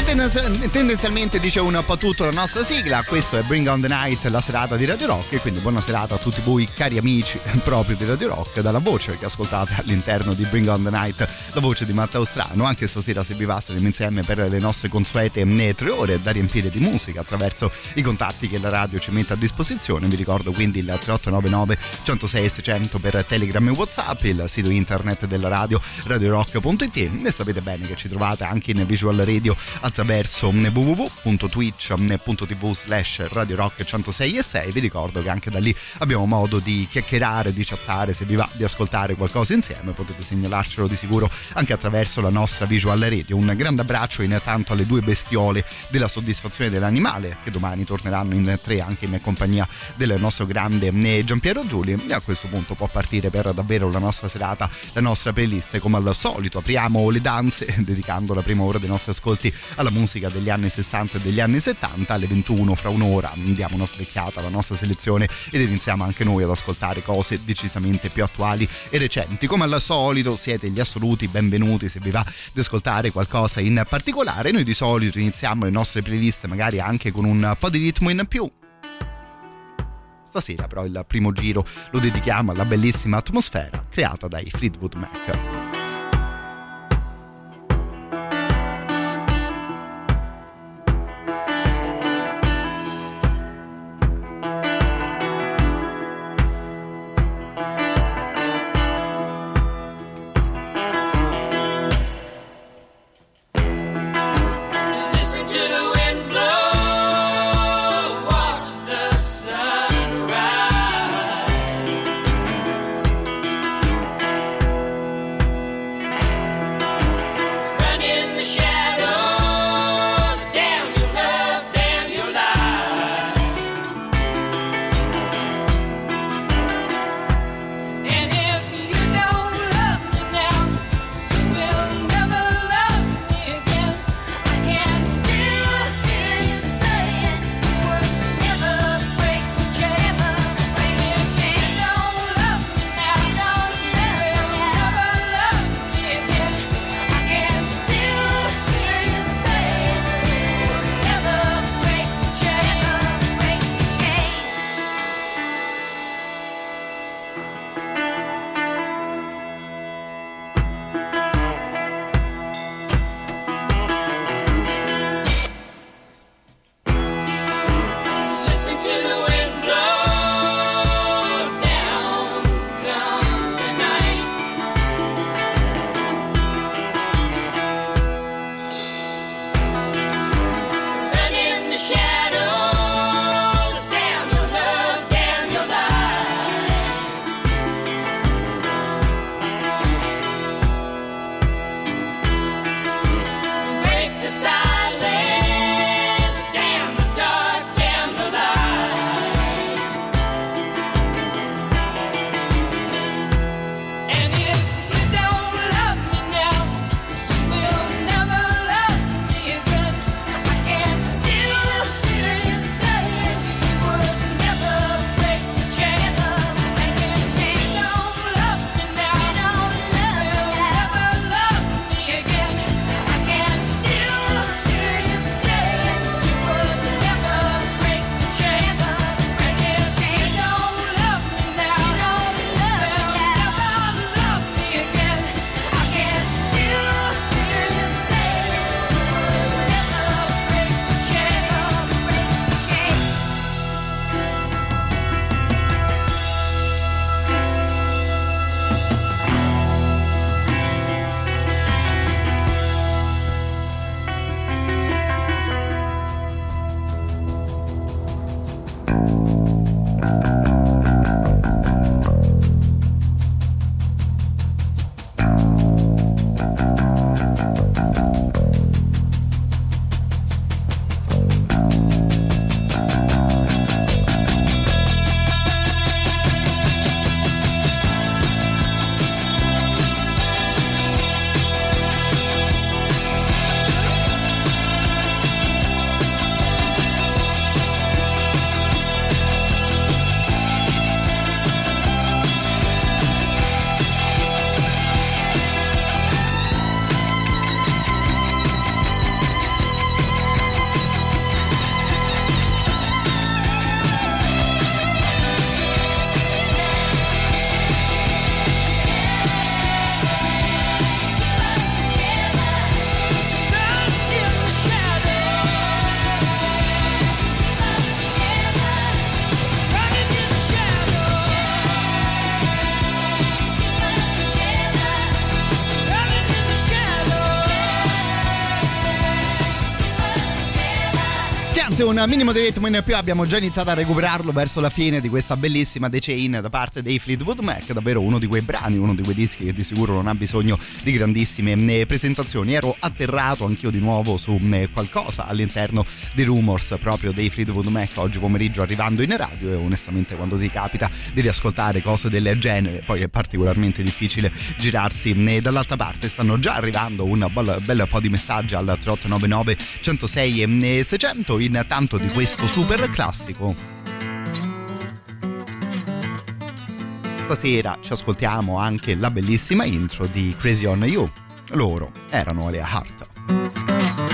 Che tendenzi- tendenzialmente dice un po' tutto la nostra sigla. Questo è Bring on the Night, la serata di Radio Rock. E quindi buona serata a tutti voi, cari amici proprio di Radio Rock, dalla voce che ascoltate all'interno di Bring on the Night, la voce di Matteo Strano. Anche stasera, se vi va, staremo insieme per le nostre consuete tre ore da riempire di musica attraverso i contatti che la radio ci mette a disposizione. Vi ricordo quindi il 3899 106 600 per Telegram e WhatsApp, il sito internet della radio radiorock.it. E sapete bene che ci trovate anche in visual radio attraverso www.twitch.tv slash Radio Rock 106 e 6 vi ricordo che anche da lì abbiamo modo di chiacchierare di chattare se vi va di ascoltare qualcosa insieme potete segnalarcelo di sicuro anche attraverso la nostra visual radio. Un grande abbraccio intanto alle due bestiole della soddisfazione dell'animale che domani torneranno in tre anche in compagnia del nostro grande eh, Giampiero Giuli e a questo punto può partire per davvero la nostra serata la nostra playlist. Come al solito apriamo le danze dedicando la prima ora dei nostri ascolti alla musica degli anni 60 e degli anni 70 alle 21 fra un'ora diamo una svecchiata alla nostra selezione ed iniziamo anche noi ad ascoltare cose decisamente più attuali e recenti. Come al solito siete gli assoluti benvenuti se vi va di ascoltare qualcosa in particolare. Noi di solito iniziamo le nostre playlist magari anche con un po' di ritmo in più. Stasera però il primo giro lo dedichiamo alla bellissima atmosfera creata dai Fleetwood Mac. Anzi un minimo di ritmo in più abbiamo già iniziato a recuperarlo verso la fine di questa bellissima The da parte dei Fleetwood Mac, davvero uno di quei brani, uno di quei dischi che di sicuro non ha bisogno di grandissime eh, presentazioni. Ero atterrato anch'io di nuovo su eh, qualcosa all'interno di Rumors proprio dei Fleetwood Mac oggi pomeriggio arrivando in radio e onestamente quando ti capita di riascoltare cose del genere poi è particolarmente difficile girarsi eh, dall'altra parte. Stanno già arrivando un bel, bel po' di messaggi al 3899 106 e 600 intanto di questo super classico. Stasera ci ascoltiamo anche la bellissima intro di Crazy on You. Loro erano le Heart.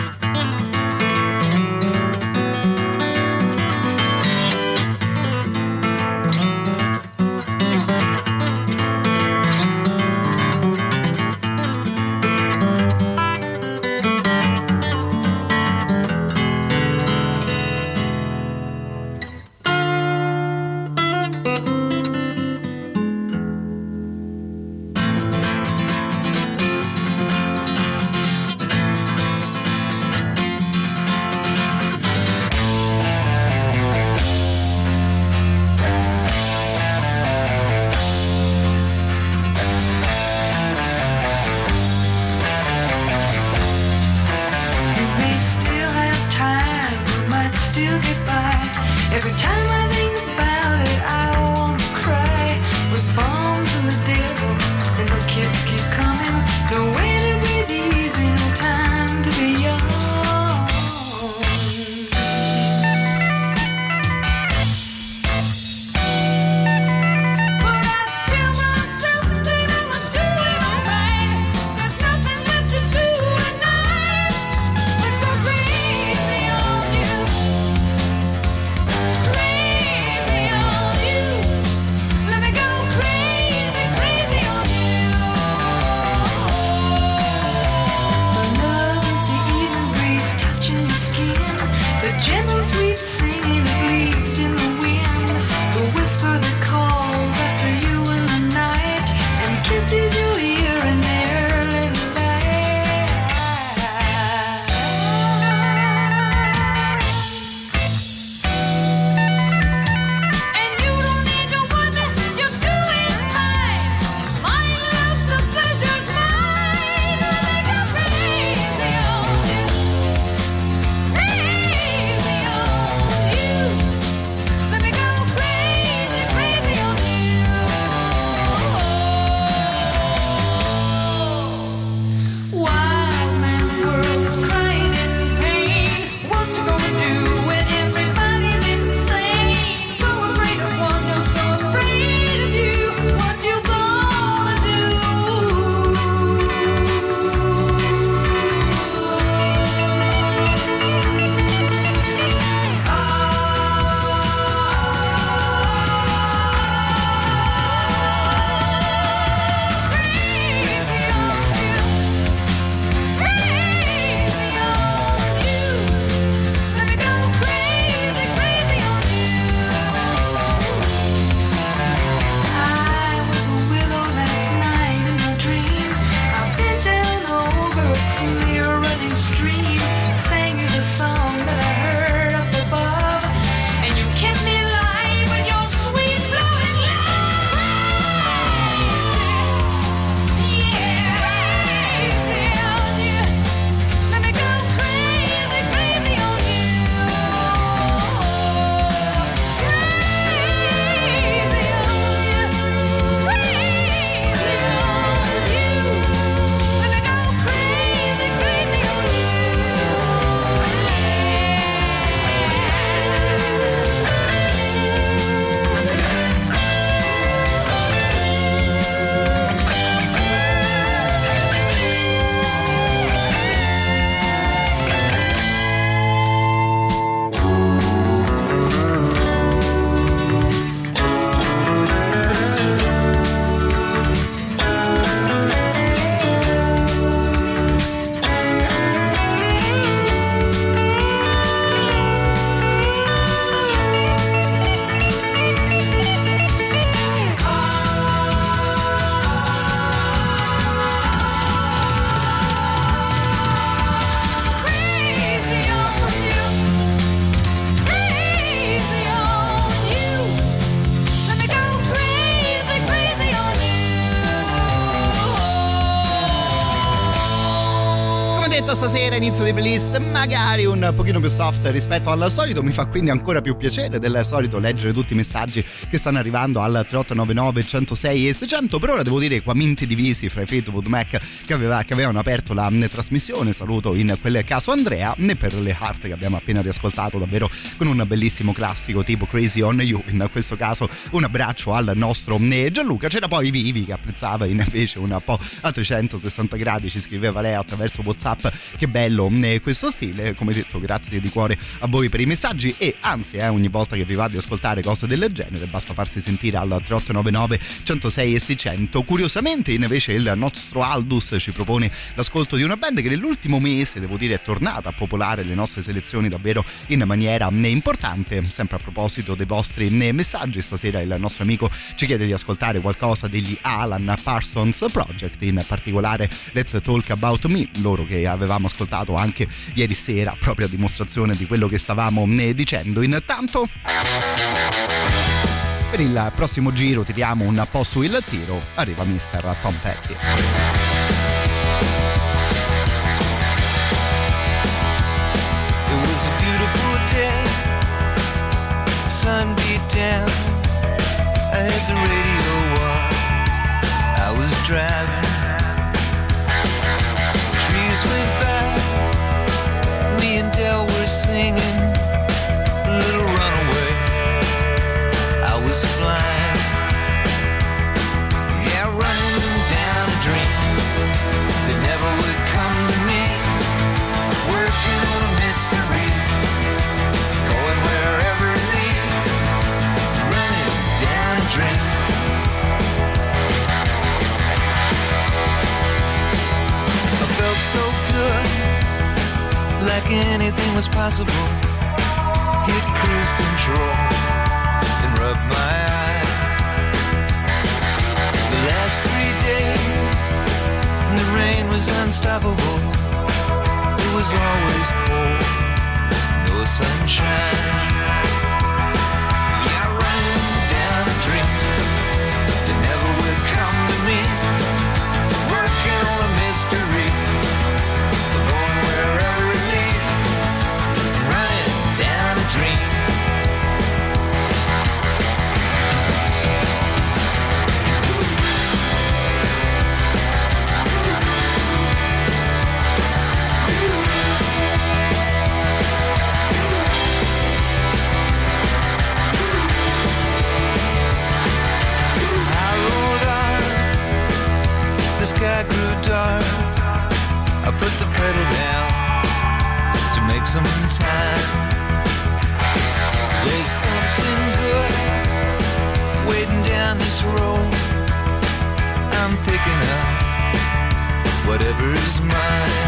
Playlist magari un pochino più soft rispetto al solito, mi fa quindi ancora più piacere del solito leggere tutti i messaggi che stanno arrivando al 3899 106 e 600, per ora devo dire qua minti divisi fra i Fleetwood Mac che, aveva, che avevano aperto la trasmissione, saluto in quel caso Andrea, né per le Heart che abbiamo appena riascoltato davvero con un bellissimo classico tipo Crazy on You, in questo caso un abbraccio al nostro Gianluca, c'era poi Vivi che apprezzava invece un po' a 360 gradi, ci scriveva lei attraverso Whatsapp, che bello questo stile, come detto grazie di cuore a voi per i messaggi e anzi eh, ogni volta che vi va di ascoltare cose del genere basta farsi sentire al 3899 106 e 600 curiosamente invece il nostro Aldus ci propone l'ascolto di una band che nell'ultimo mese devo dire è tornata a popolare le nostre selezioni davvero in maniera importante. Sempre a proposito dei vostri messaggi stasera il nostro amico ci chiede di ascoltare qualcosa degli Alan Parsons Project in particolare Let's Talk About Me loro che avevamo ascoltato anche ieri sera a dimostrazione di quello che stavamo dicendo intanto per il prossimo giro tiriamo un po' su il tiro arriva mister Tom Petty It was a beautiful day. Sun beat down. I had the radio on. I was driving. Trees went by. Anything was possible. Hit cruise control and rub my eyes. The last three days, the rain was unstoppable. It was always cold, no sunshine. Whatever's mine.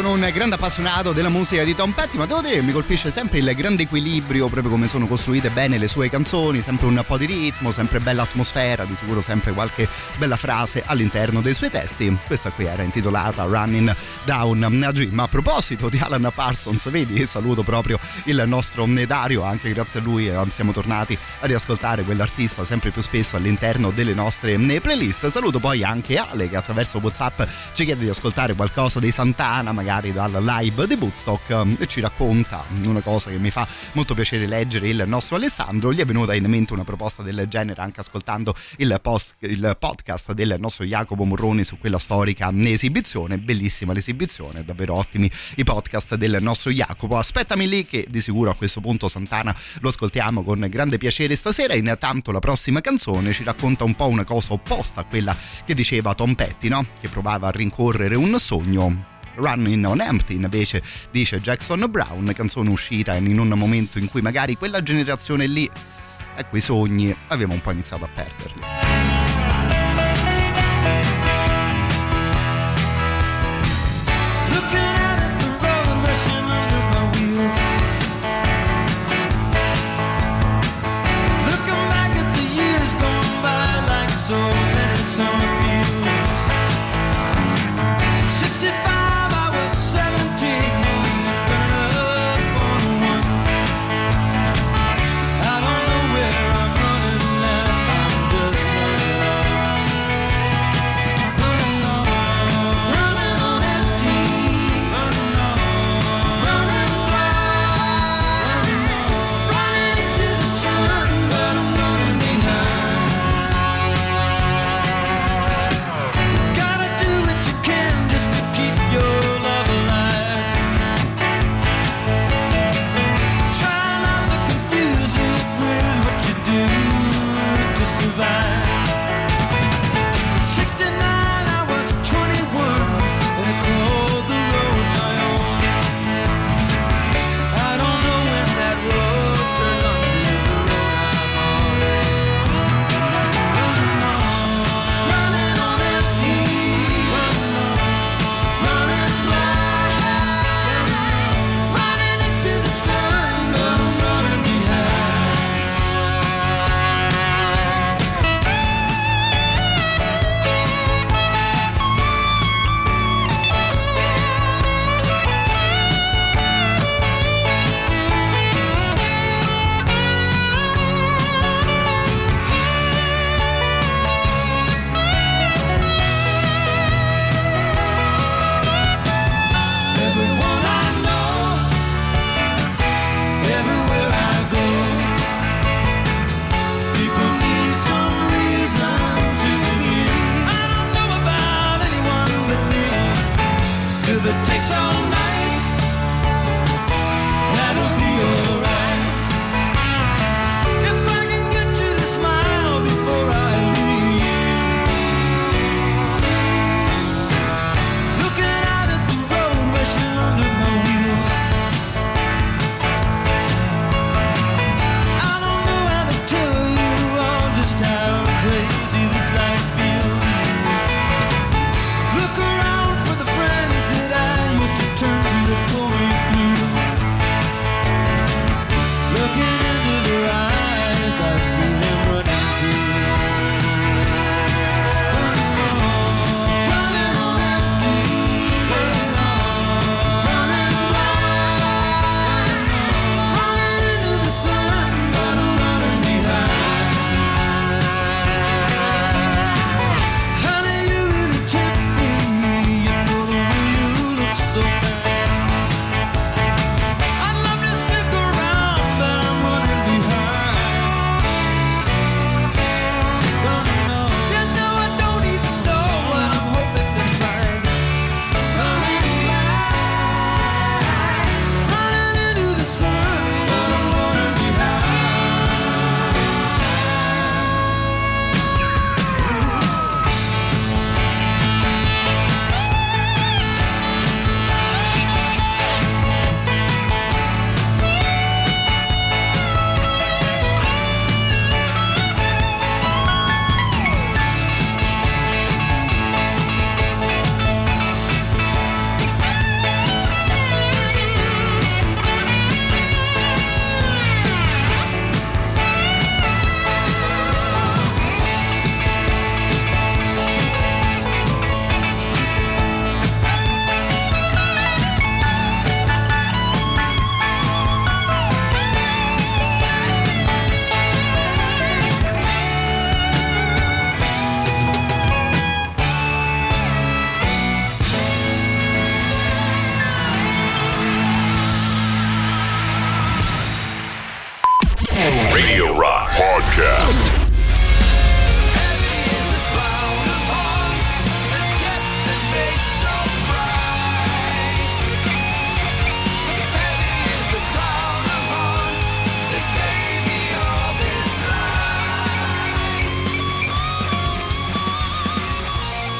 Sono un grande appassionato della musica di Tom Petty, ma devo dire che mi colpisce sempre il grande equilibrio, proprio come sono costruite bene le sue canzoni, sempre un po' di ritmo, sempre bella atmosfera, di sicuro sempre qualche bella frase all'interno dei suoi testi. Questa qui era intitolata Running Down a Dream. A proposito di Alan Parsons, vedi, saluto proprio il nostro Dario, anche grazie a lui eh, siamo tornati a riascoltare quell'artista sempre più spesso all'interno delle nostre playlist. Saluto poi anche Ale che attraverso WhatsApp ci chiede di ascoltare qualcosa dei Santana, magari dal live di Woodstock, e ci racconta una cosa che mi fa molto piacere leggere il nostro Alessandro. Gli è venuta in mente una proposta del genere anche ascoltando il, post, il podcast del nostro Jacopo Morroni su quella storica esibizione. Bellissima l'esibizione, davvero ottimi i podcast del nostro Jacopo. Aspettami lì che di sicuro a questo punto Santana lo ascoltiamo con grande piacere stasera. Intanto la prossima canzone ci racconta un po' una cosa opposta a quella che diceva Tom Petty, no? che provava a rincorrere un sogno. Running on Empty invece dice Jackson Brown, canzone uscita in un momento in cui magari quella generazione lì, ecco i sogni, aveva un po' iniziato a perderli. Looking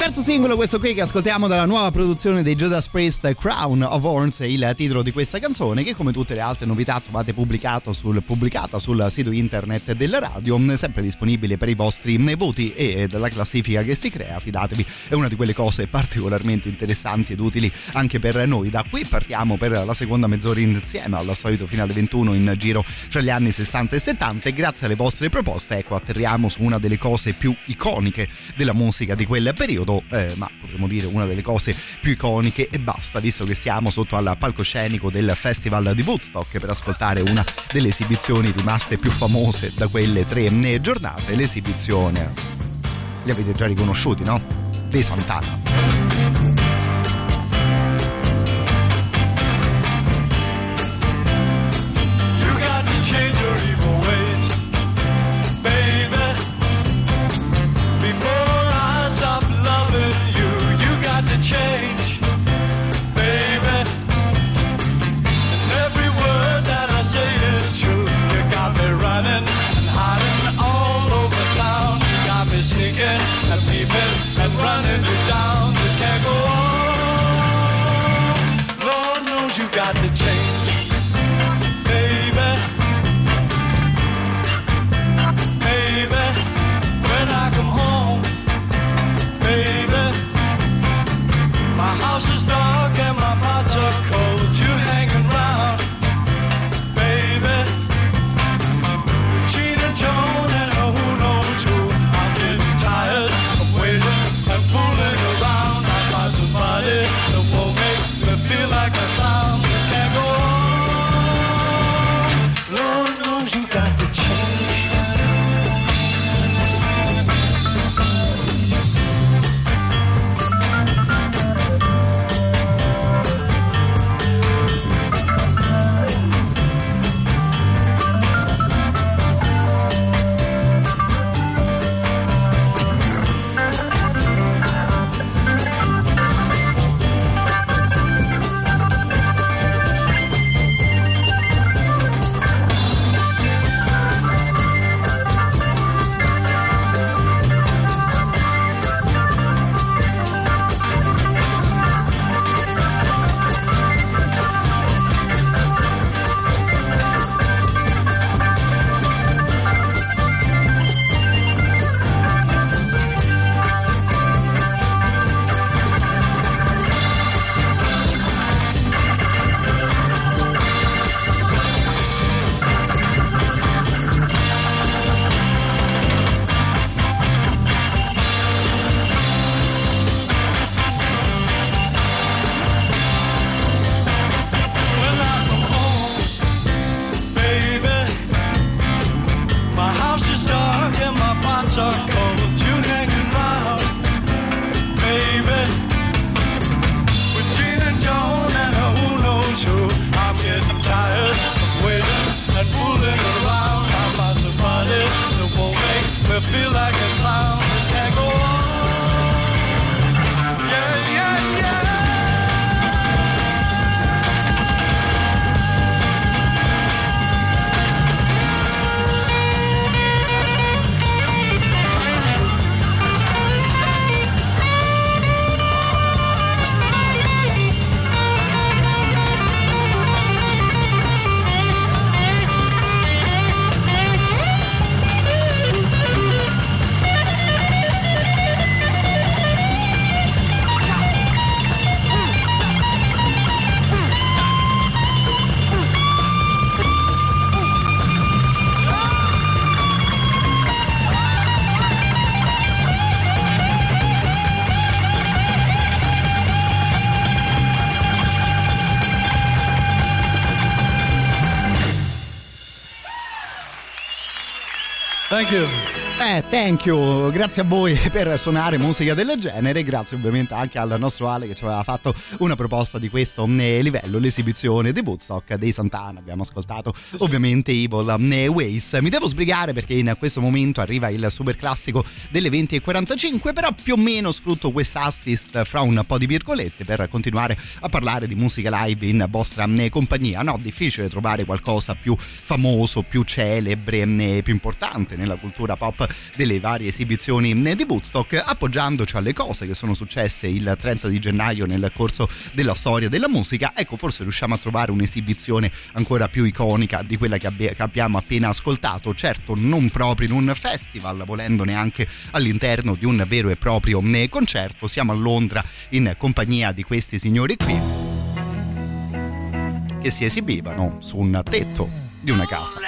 Terzo singolo, questo qui che ascoltiamo dalla nuova produzione dei Judas Priest, Crown of Horns, il titolo di questa canzone che come tutte le altre novità trovate sul, pubblicata sul sito internet della radio, sempre disponibile per i vostri voti e dalla classifica che si crea, fidatevi, è una di quelle cose particolarmente interessanti ed utili anche per noi. Da qui partiamo per la seconda mezz'ora insieme al solito finale 21 in giro fra gli anni 60 e 70 e grazie alle vostre proposte ecco atterriamo su una delle cose più iconiche della musica di quel periodo eh, ma potremmo dire una delle cose più iconiche e basta, visto che siamo sotto al palcoscenico del Festival di Woodstock per ascoltare una delle esibizioni rimaste più famose da quelle tre giornate, l'esibizione. Li avete già riconosciuti, no? Dei Santana. Thank you. Eh, thank you, grazie a voi per suonare musica del genere, grazie ovviamente anche al nostro Ale che ci aveva fatto una proposta di questo eh, livello, l'esibizione di Woodstock dei Santana, abbiamo ascoltato ovviamente Evil eh, Ways. Mi devo sbrigare perché in questo momento arriva il super classico delle 20.45, però più o meno sfrutto quest'assist fra un po' di virgolette per continuare a parlare di musica live in vostra eh, compagnia. No, difficile trovare qualcosa più famoso, più celebre, più importante nella cultura pop delle varie esibizioni eh, di Woodstock, appoggiandoci alle cose che sono successe il 30 di gennaio nel corso della storia della musica. Ecco, forse riusciamo a trovare un'esibizione ancora più iconica di quella che, abbi- che abbiamo appena ascoltato. Certo, non proprio in un festival, volendo neanche all'interno di un vero e proprio eh, concerto. Siamo a Londra in compagnia di questi signori qui che si esibivano su un tetto di una casa.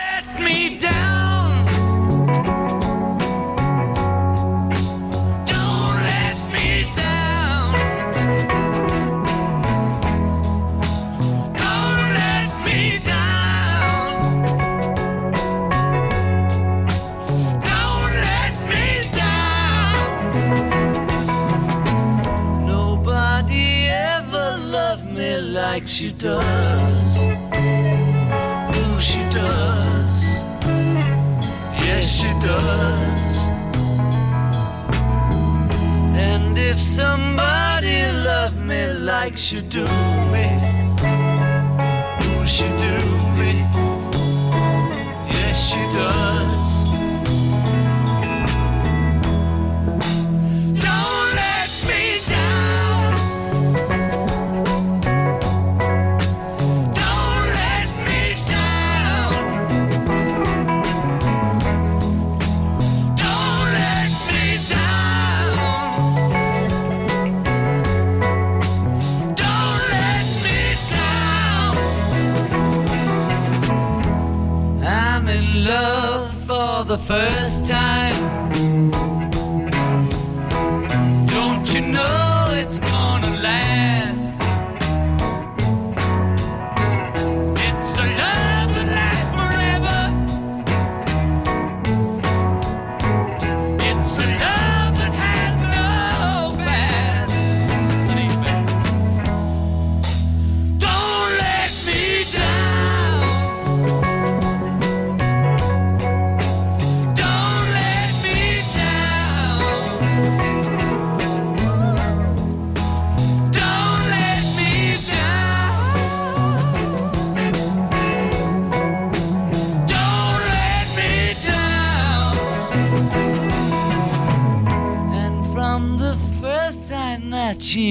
Like she does. Ooh, she does. Does. And if somebody loved me like she do me, ooh, she do me. Yes, she does. The first time.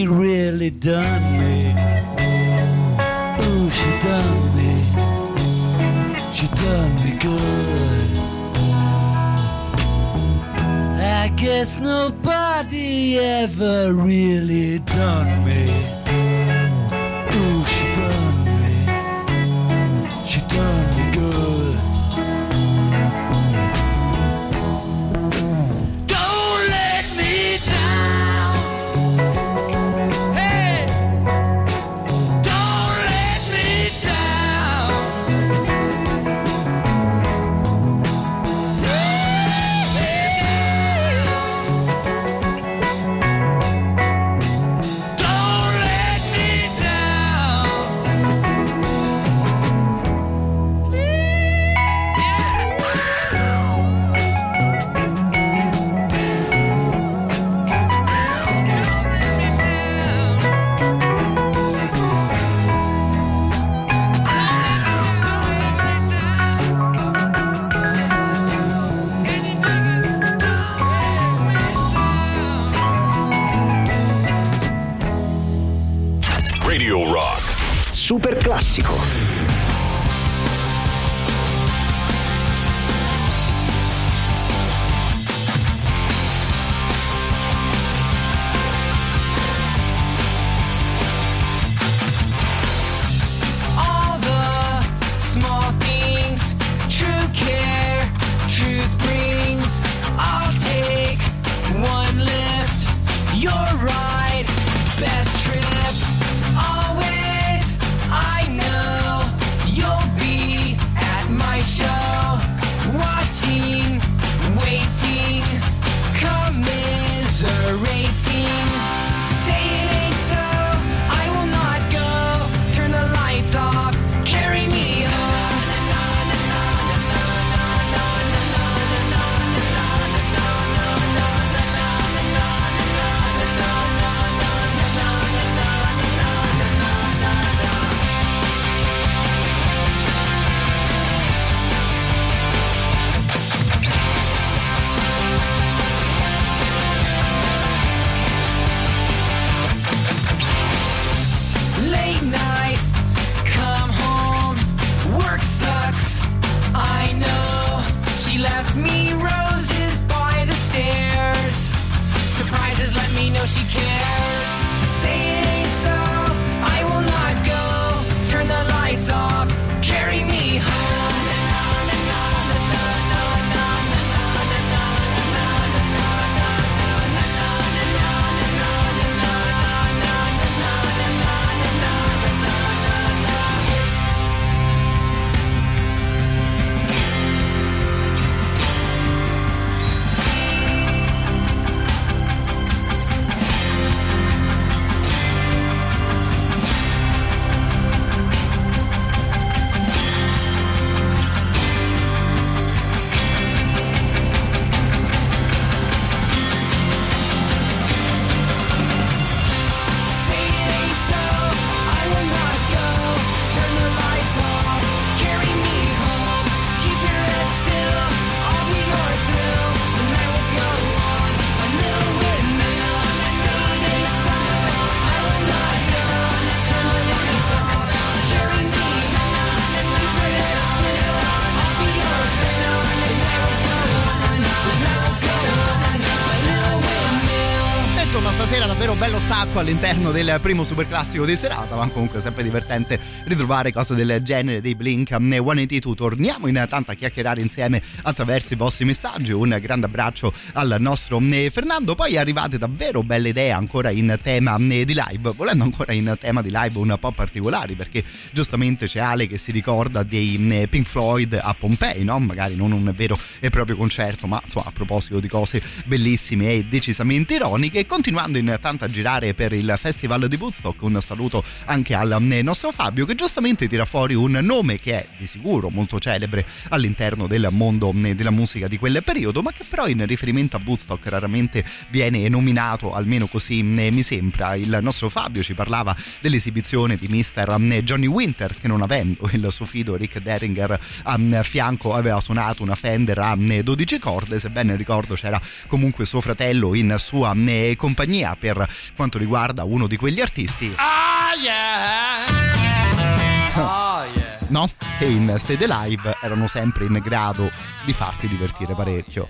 She really done me, ooh, she done me, she done me good. I guess nobody ever really done me. Super classico. Stacco all'interno del primo super classico di serata, ma comunque sempre divertente ritrovare cose del genere dei Blink 182. Torniamo intanto a chiacchierare insieme attraverso i vostri messaggi. Un grande abbraccio al nostro eh, Fernando. Poi arrivate davvero belle idee ancora in tema eh, di live, volendo ancora in tema di live un po' particolari, perché giustamente c'è Ale che si ricorda dei eh, Pink Floyd a Pompei, no? Magari non un vero e proprio concerto, ma insomma, a proposito di cose bellissime e decisamente ironiche. Continuando intanto a girare per il Festival di Woodstock, un saluto anche al nostro Fabio che giustamente tira fuori un nome che è di sicuro molto celebre all'interno del mondo eh, della musica di quel periodo, ma che però in riferimento a Woodstock raramente viene nominato, almeno così eh, mi sembra. Il nostro Fabio ci parlava dell'esibizione di Mr. Johnny Winter che non avendo il suo fido Rick Derringer a fianco aveva suonato una Fender a 12 corde, se ben ricordo c'era comunque suo fratello in sua compagnia per quanto riguarda uno di quegli artisti Ah, yeah. Oh, yeah. no? che in sede live erano sempre in grado di farti divertire parecchio.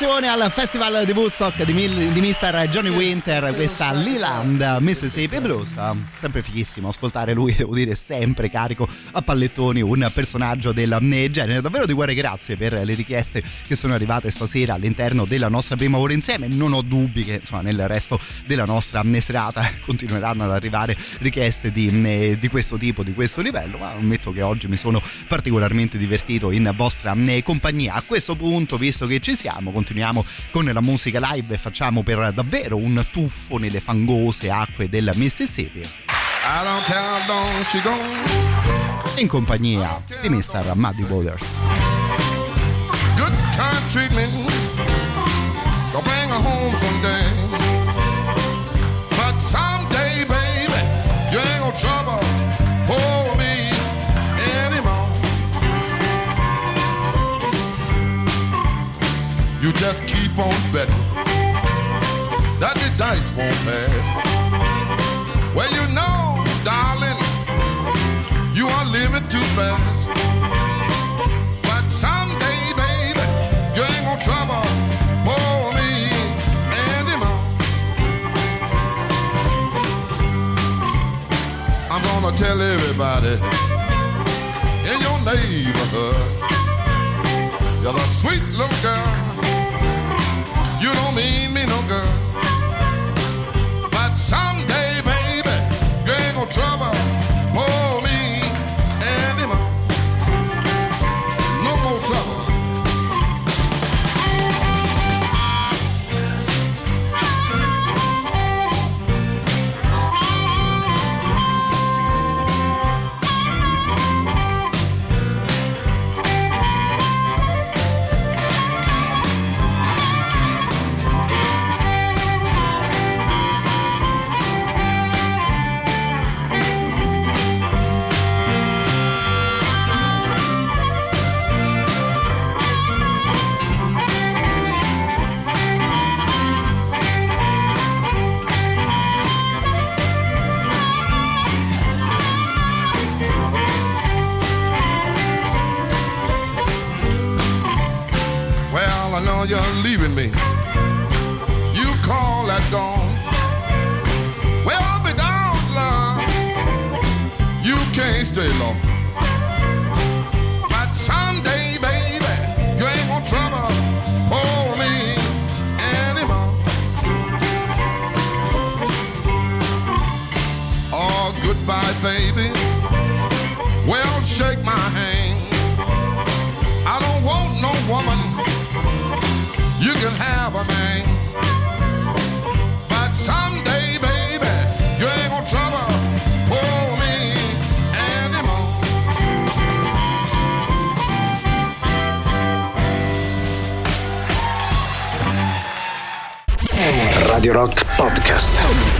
Versione al Festival di Woodstock di, Mil- di Mr. Johnny Winter, questa Leland Mississippi Blues. Sempre fighissimo ascoltare lui, devo dire, sempre carico a pallettoni, un personaggio del genere. Davvero di cuore grazie per le richieste che sono arrivate stasera all'interno della nostra prima ora insieme. Non ho dubbi che insomma, nel resto della nostra serata continueranno ad arrivare richieste di, di questo tipo, di questo livello, ma ammetto che oggi mi sono particolarmente divertito in vostra compagnia. A questo punto, visto che ci siamo, continuiamo con la musica live e facciamo per davvero un tuffo nelle fangose acque del Mississippi. In compagnia di Mr. Muddy Waters. Good kind treatment. Gonna bring her home someday. But someday, baby, you ain't gonna trouble just keep on betting that the dice won't pass. Well, you know, darling, you are living too fast. But someday, baby, you ain't gonna trouble for me anymore. I'm gonna tell everybody in your neighborhood you're the sweet little girl. Trouble know you're leaving me. You call that gone. Well, be down, love. You can't stay long. But someday, baby, you ain't gonna trouble for me anymore. Oh, goodbye, baby. Well, shake my hand. I don't want no woman. Have a man. But someday, baby, you ain't gonna trouble for me anymore. Radio Rock Podcast.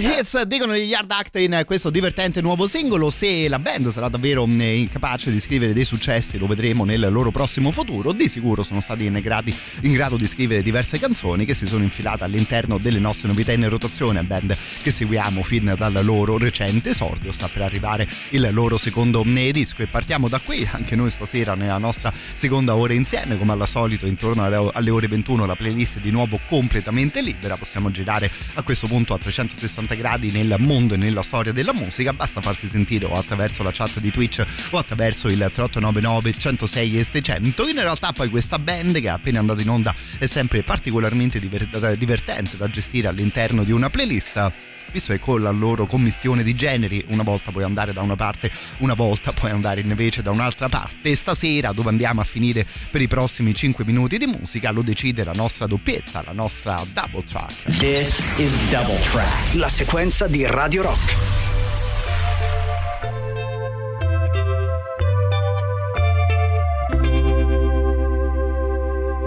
Hits dicono gli Yard Act in questo divertente nuovo singolo. Se la band sarà davvero capace di scrivere dei successi, lo vedremo nel loro prossimo futuro. Di sicuro sono stati in, gradi- in grado di scrivere diverse canzoni che si sono infilate all'interno delle nostre novità in rotazione. Band che seguiamo fin dal loro recente esordio. Sta per arrivare il loro secondo disco. E partiamo da qui. Anche noi stasera, nella nostra seconda ora insieme, come al solito, intorno alle ore 21, la playlist è di nuovo completamente libera. Possiamo girare a questo punto a 360 gradi nel mondo e nella storia della musica. Basta farsi sentire o attraverso la chat di Twitch o attraverso il 3899 106 e 600. In realtà, poi questa band che è appena andata in onda è sempre particolarmente diver- divertente da gestire all'interno di una playlist visto che con la loro commistione di generi una volta puoi andare da una parte, una volta puoi andare invece da un'altra parte. E stasera dove andiamo a finire per i prossimi 5 minuti di musica lo decide la nostra doppietta, la nostra double track. This is Double Track. La sequenza di Radio Rock.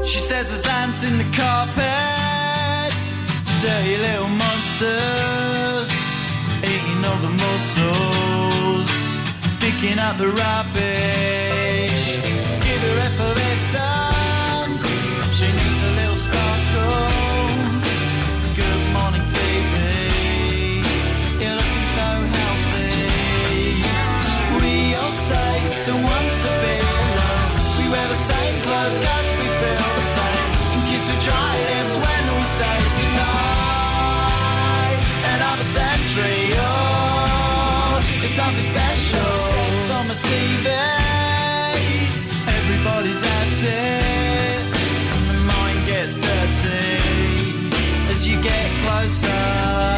She says there's ants in the carpet, dirty little monsters, all the mussels, picking up the rubbish. side.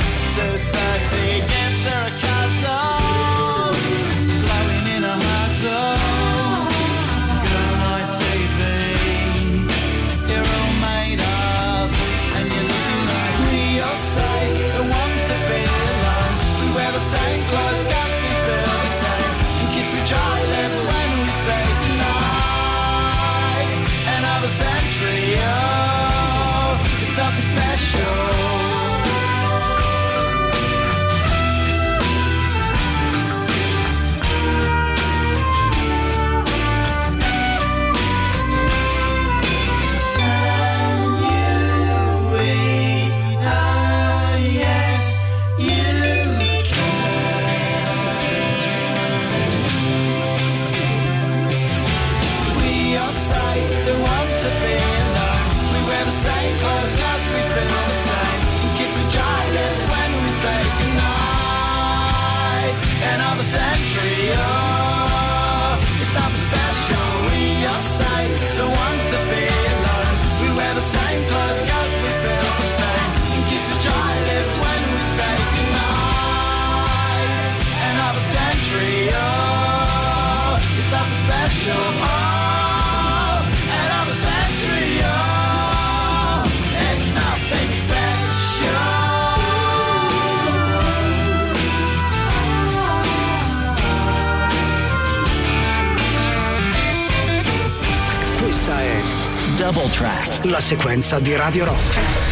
Double track. la sequenza di Radio Rock.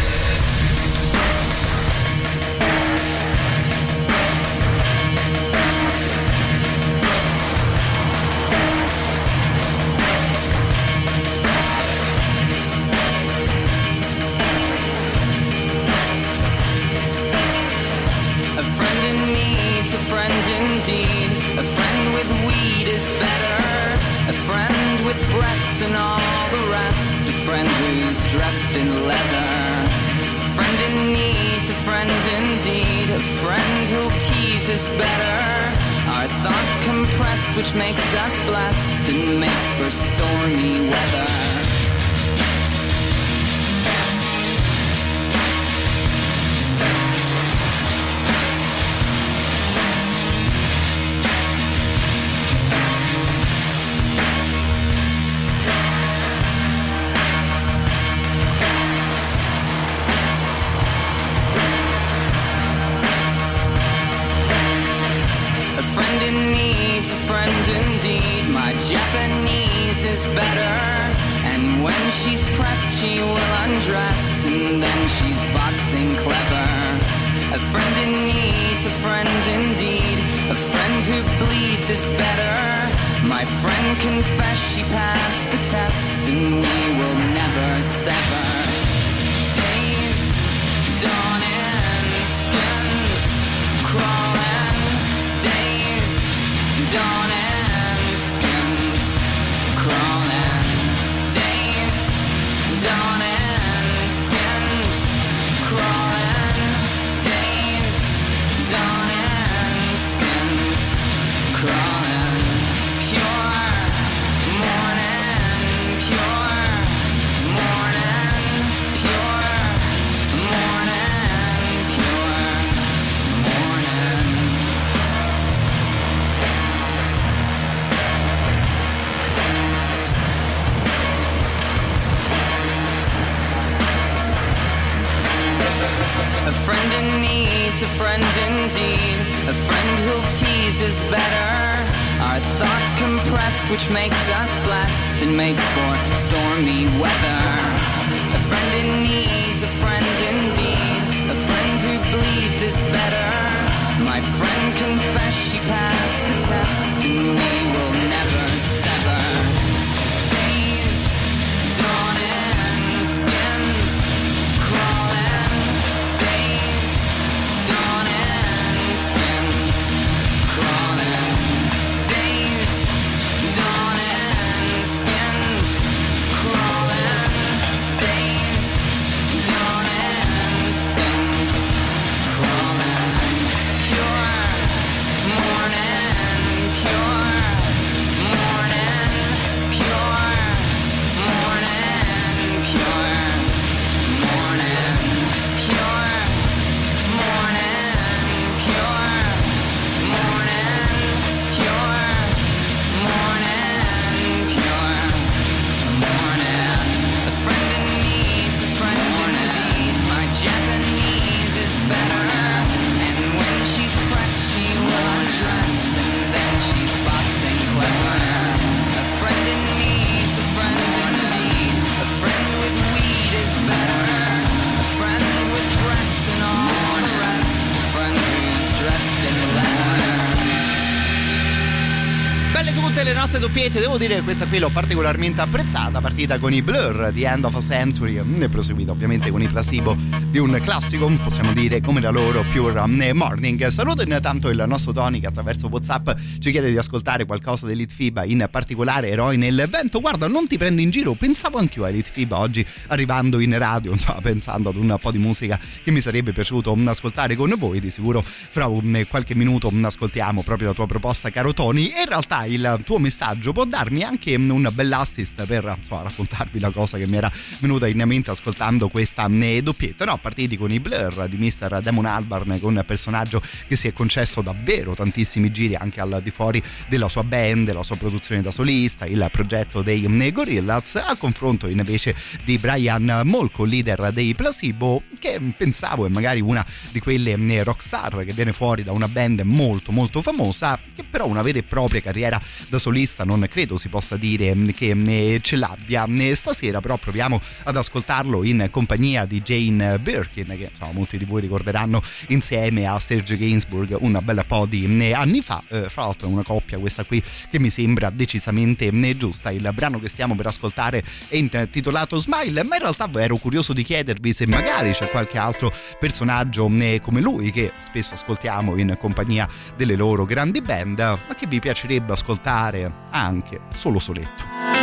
Nostre doppiette, devo dire che questa qui l'ho particolarmente apprezzata, partita con i Blur di End of a Century. E proseguita ovviamente con i placebo di un classico, possiamo dire come la loro Pure Morning. Saluto intanto il nostro Tony che attraverso Whatsapp ci chiede di ascoltare qualcosa dell'Elite FIBA, in particolare Eroi nel vento. Guarda, non ti prendi in giro, pensavo anch'io a Elite FIBA oggi arrivando in radio, insomma, pensando ad un po' di musica che mi sarebbe piaciuto ascoltare con voi, di sicuro fra un qualche minuto ascoltiamo proprio la tua proposta caro Tony e in realtà il tuo messaggio può darmi anche un bell'assist per insomma, raccontarvi la cosa che mi era venuta in mente ascoltando questa doppietta no? Partiti con i Blur di Mr. Damon Albarn con un personaggio che si è concesso davvero tantissimi giri anche al di fuori della sua band la sua produzione da solista il progetto dei Gorillaz a confronto invece di Brian Molko leader dei Placebo che pensavo è magari una di quelle rockstar che viene fuori da una band molto molto famosa che però una vera e propria carriera da solista non credo si possa dire che ce l'abbia stasera però proviamo ad ascoltarlo in compagnia di Jane Birkin che insomma, molti di voi ricorderanno insieme a Serge Gainsbourg un bel po' di anni fa eh, fra l'altro è una coppia questa qui che mi sembra decisamente giusta il brano che stiamo per ascoltare è intitolato Smile ma in realtà ero curioso di chiedervi se magari c'è qualche altro personaggio come lui che spesso ascoltiamo in compagnia delle loro grandi band ma che vi piacerebbe ascoltare anche solo soletto.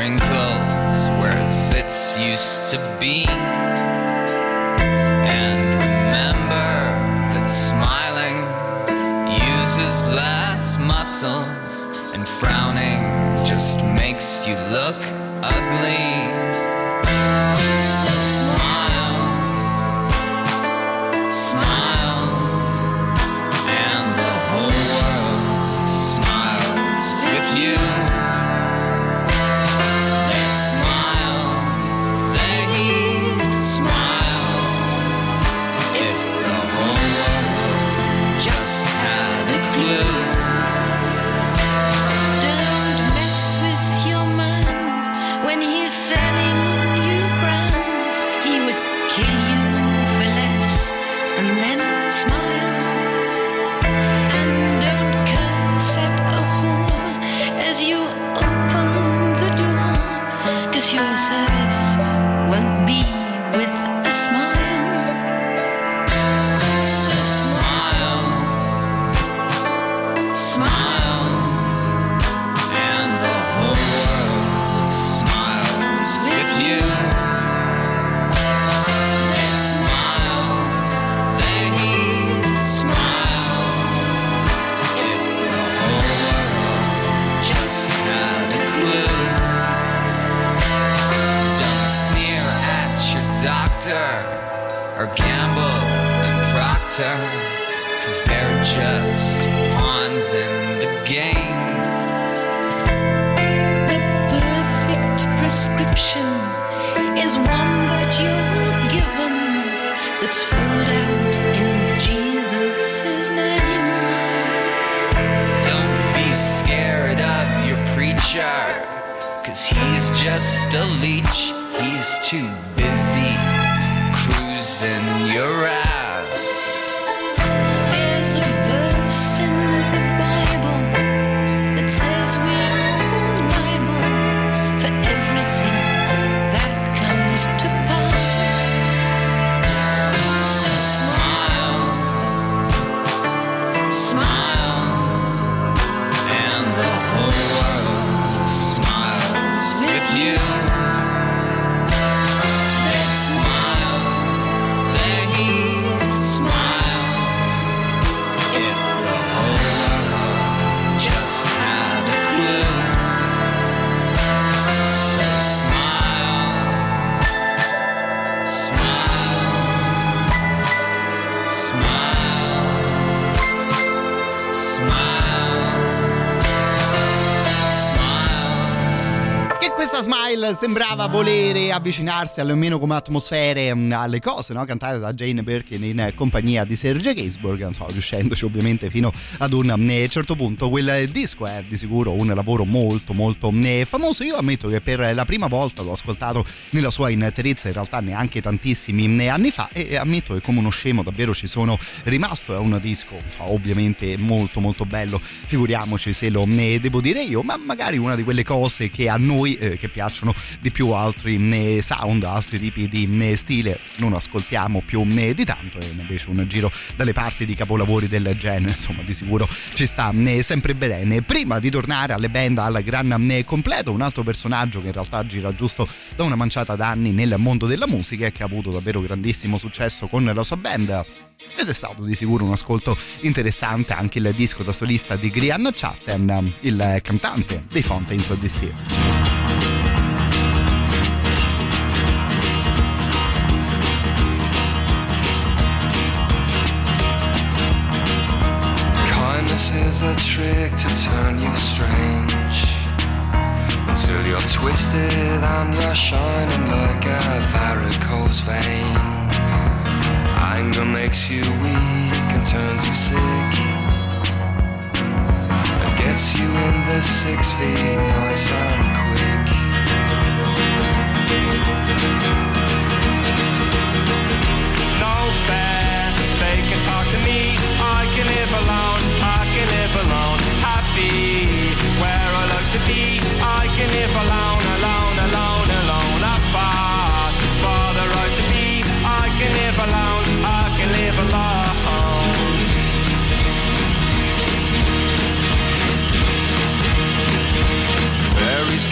Wrinkles where zits used to be. And remember that smiling uses less muscles, and frowning smile sembrava avvicinarsi almeno come atmosfere mh, alle cose no? cantate da Jane Birkin in compagnia di Serge Gainsbourg, so, riuscendoci ovviamente fino ad un mh, certo punto. Quel disco è di sicuro un lavoro molto molto mh, famoso. Io ammetto che per la prima volta l'ho ascoltato nella sua interezza, in realtà neanche tantissimi anni fa, e ammetto che come uno scemo davvero ci sono rimasto. È un disco so, ovviamente molto molto bello, figuriamoci se lo ne devo dire io, ma magari una di quelle cose che a noi eh, che piacciono di più altri eh, sound, altri tipi di eh, stile non ascoltiamo più eh, di tanto e invece un giro dalle parti di capolavori del genere insomma di sicuro ci sta eh, sempre bene prima di tornare alle band al gran completo un altro personaggio che in realtà gira giusto da una manciata d'anni nel mondo della musica e che ha avuto davvero grandissimo successo con la sua band ed è stato di sicuro un ascolto interessante anche il disco da solista di Grian Chatten, il cantante dei Fountains DC. Is a trick to turn you strange. Until you're twisted and you're shining like a varicose vein. Anger makes you weak and turns you sick. And gets you in the six feet nice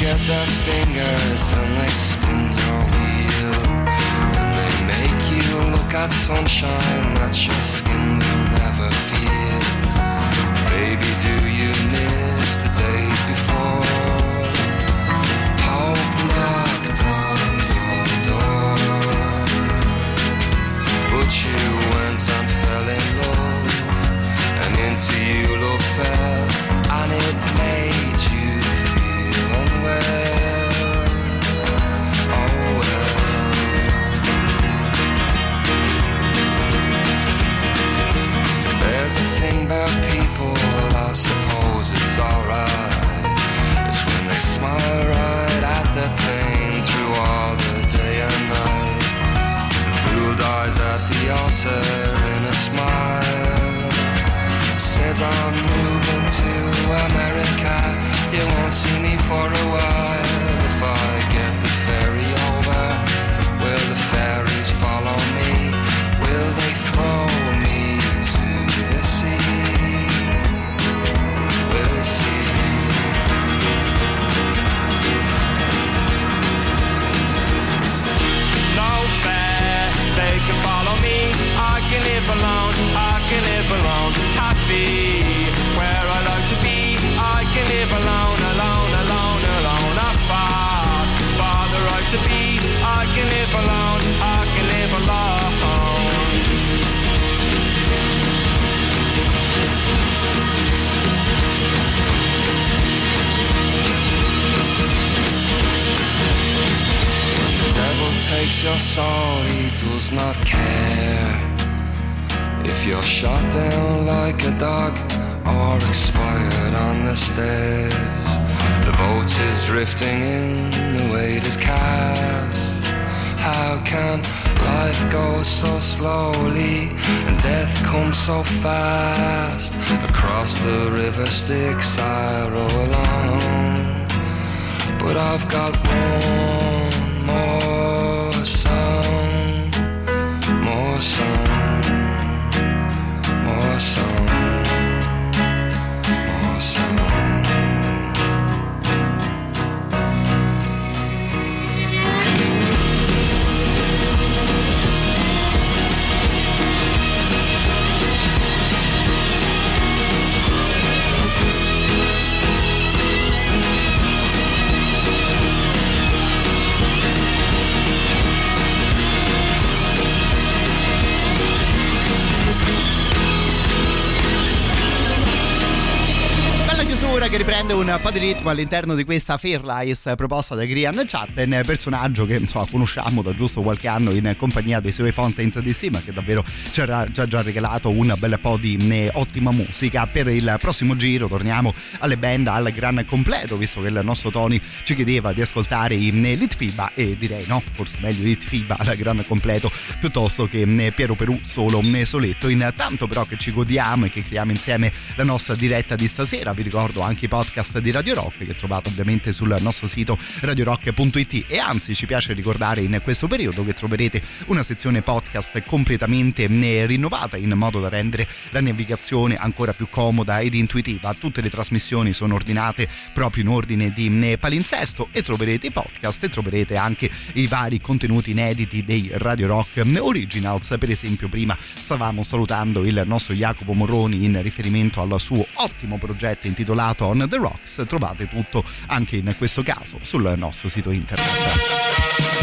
Get their fingers and they spin your wheel And they make you look at sunshine that your skin will never feel Baby, do you miss the days before? Altar in a smile. Says I'm moving to America. You won't see me for a while. If I takes your soul, he does not care. If you're shot down like a dog or expired on the stairs, the boat is drifting in, the weight is cast. How can life go so slowly and death come so fast? Across the river Styx I row along. But I've got one more che riprende un po' di ritmo all'interno di questa Fairlies proposta da Grian Chatten, personaggio che insomma, conosciamo da giusto qualche anno in compagnia dei suoi Fountains DC, ma che davvero ci ha già, già regalato un bel po' di eh, ottima musica. Per il prossimo giro torniamo alle band al gran completo, visto che il nostro Tony ci chiedeva di ascoltare i eh, Litfiba e direi no, forse meglio Litfiba al gran completo piuttosto che eh, Piero Perù solo soletto. Intanto però che ci godiamo e che creiamo insieme la nostra diretta di stasera, vi ricordo anche i podcast di Radio Rock che trovate ovviamente sul nostro sito radiorock.it e anzi ci piace ricordare in questo periodo che troverete una sezione podcast completamente eh, rinnovata in modo da rendere la navigazione ancora più comoda ed intuitiva. Tutte le trasmissioni sono ordinate proprio in ordine di eh, palinsesto e troverete i podcast e troverete anche i vari contenuti inediti dei Radio Rock Originals. Per esempio prima stavamo salutando il nostro Jacopo Morroni in riferimento al suo ottimo progetto intitolato On the Rocks. Trovate tutto anche in questo caso sul nostro sito internet.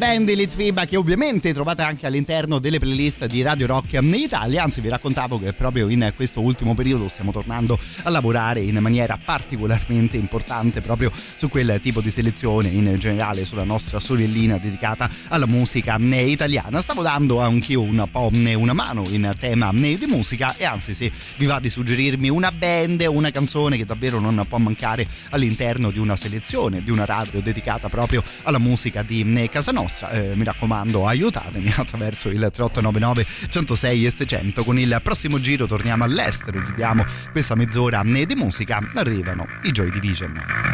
Di band Elite FIBA che ovviamente trovate anche all'interno delle playlist di Radio Rock in Italia, anzi vi raccontavo che proprio in questo ultimo periodo stiamo tornando a lavorare in maniera particolarmente importante proprio su quel tipo di selezione, in generale sulla nostra sorellina dedicata alla musica italiana. Stavo dando anch'io un po' una mano in tema di musica e anzi se vi va di suggerirmi una band, una canzone che davvero non può mancare all'interno di una selezione, di una radio dedicata proprio alla musica di casa nostra. Eh, mi raccomando, aiutatemi attraverso il 3899 106 e 600. Con il prossimo giro torniamo all'estero, gli diamo questa mezz'ora di musica. Arrivano i Joy Division.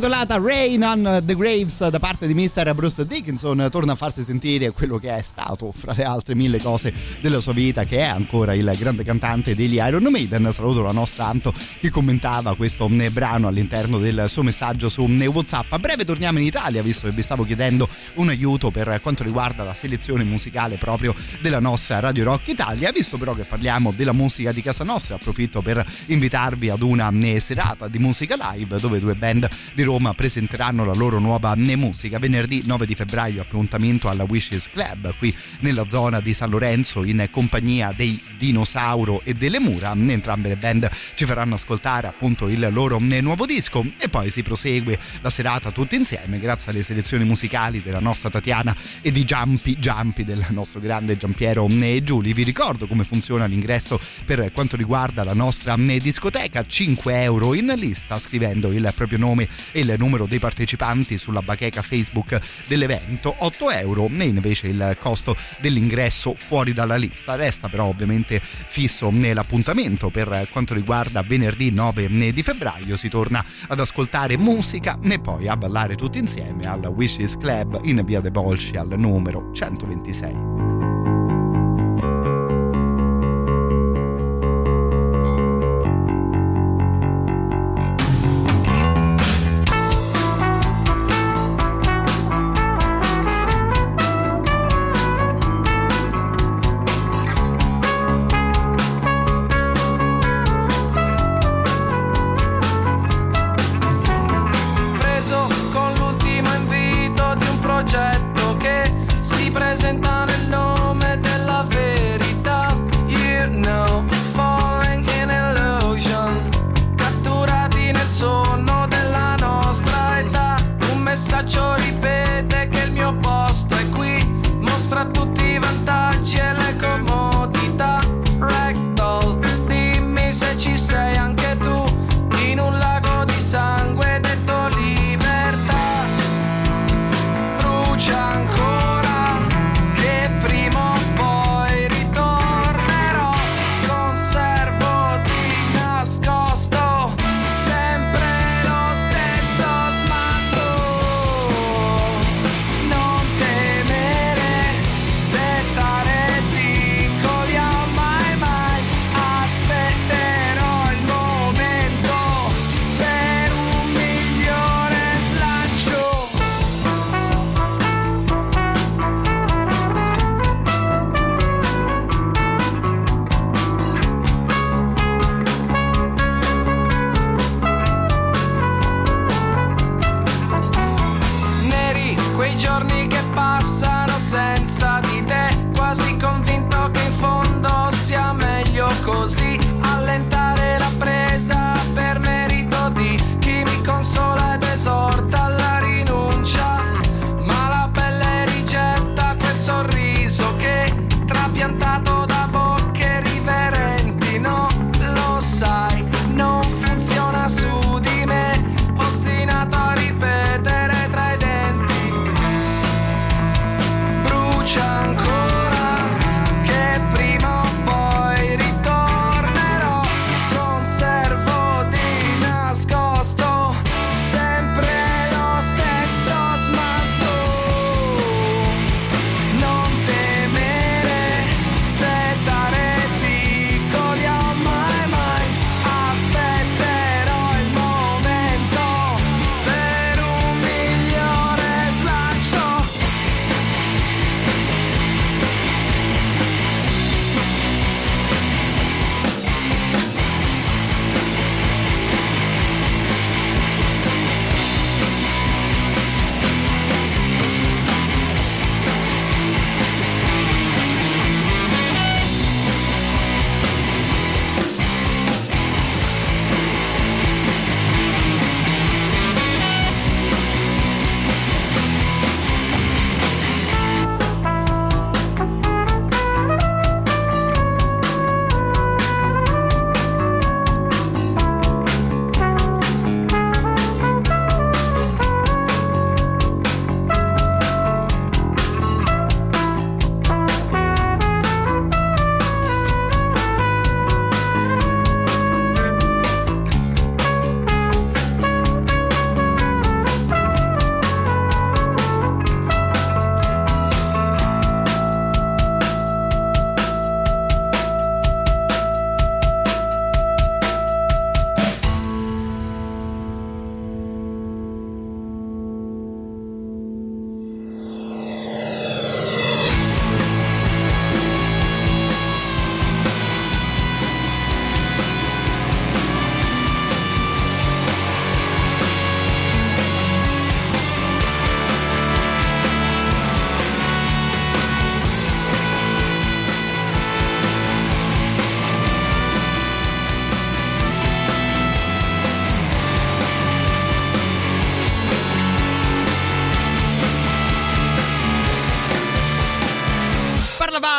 Questa intitolata Rain on the Graves da parte di Mr. Bruce Dickinson. Torna a farsi sentire quello che è stato, fra le altre mille cose della sua vita, che è ancora il grande cantante degli Iron Maiden. Saluto la nostra Anto che commentava questo brano all'interno del suo messaggio su WhatsApp. A breve torniamo in Italia, visto che vi stavo chiedendo un aiuto per quanto riguarda la selezione musicale proprio della nostra Radio Rock Italia. Visto però che parliamo della musica di casa nostra, approfitto per invitarvi ad una serata di musica live dove due band di Roma presenteranno la loro nuova musica. Venerdì 9 di febbraio appuntamento alla Wishes Club qui nella zona di San Lorenzo in compagnia dei Dinosauro e delle Mura. Entrambe le band ci faranno ascoltare appunto il loro nuovo disco e poi si prosegue la serata tutti insieme grazie alle selezioni musicali della nostra Tatiana e di Jumpy Jumpy del nostro grande Giampiero e Giuli. Vi ricordo come funziona l'ingresso per quanto riguarda la nostra discoteca, 5 euro in lista scrivendo il proprio nome e il numero dei partecipanti sulla bacheca Facebook dell'evento 8 euro e invece il costo dell'ingresso fuori dalla lista. Resta però ovviamente fisso nell'appuntamento. Per quanto riguarda venerdì 9 di febbraio si torna ad ascoltare musica e poi a ballare tutti insieme al Wishes Club in via De Volsci al numero 126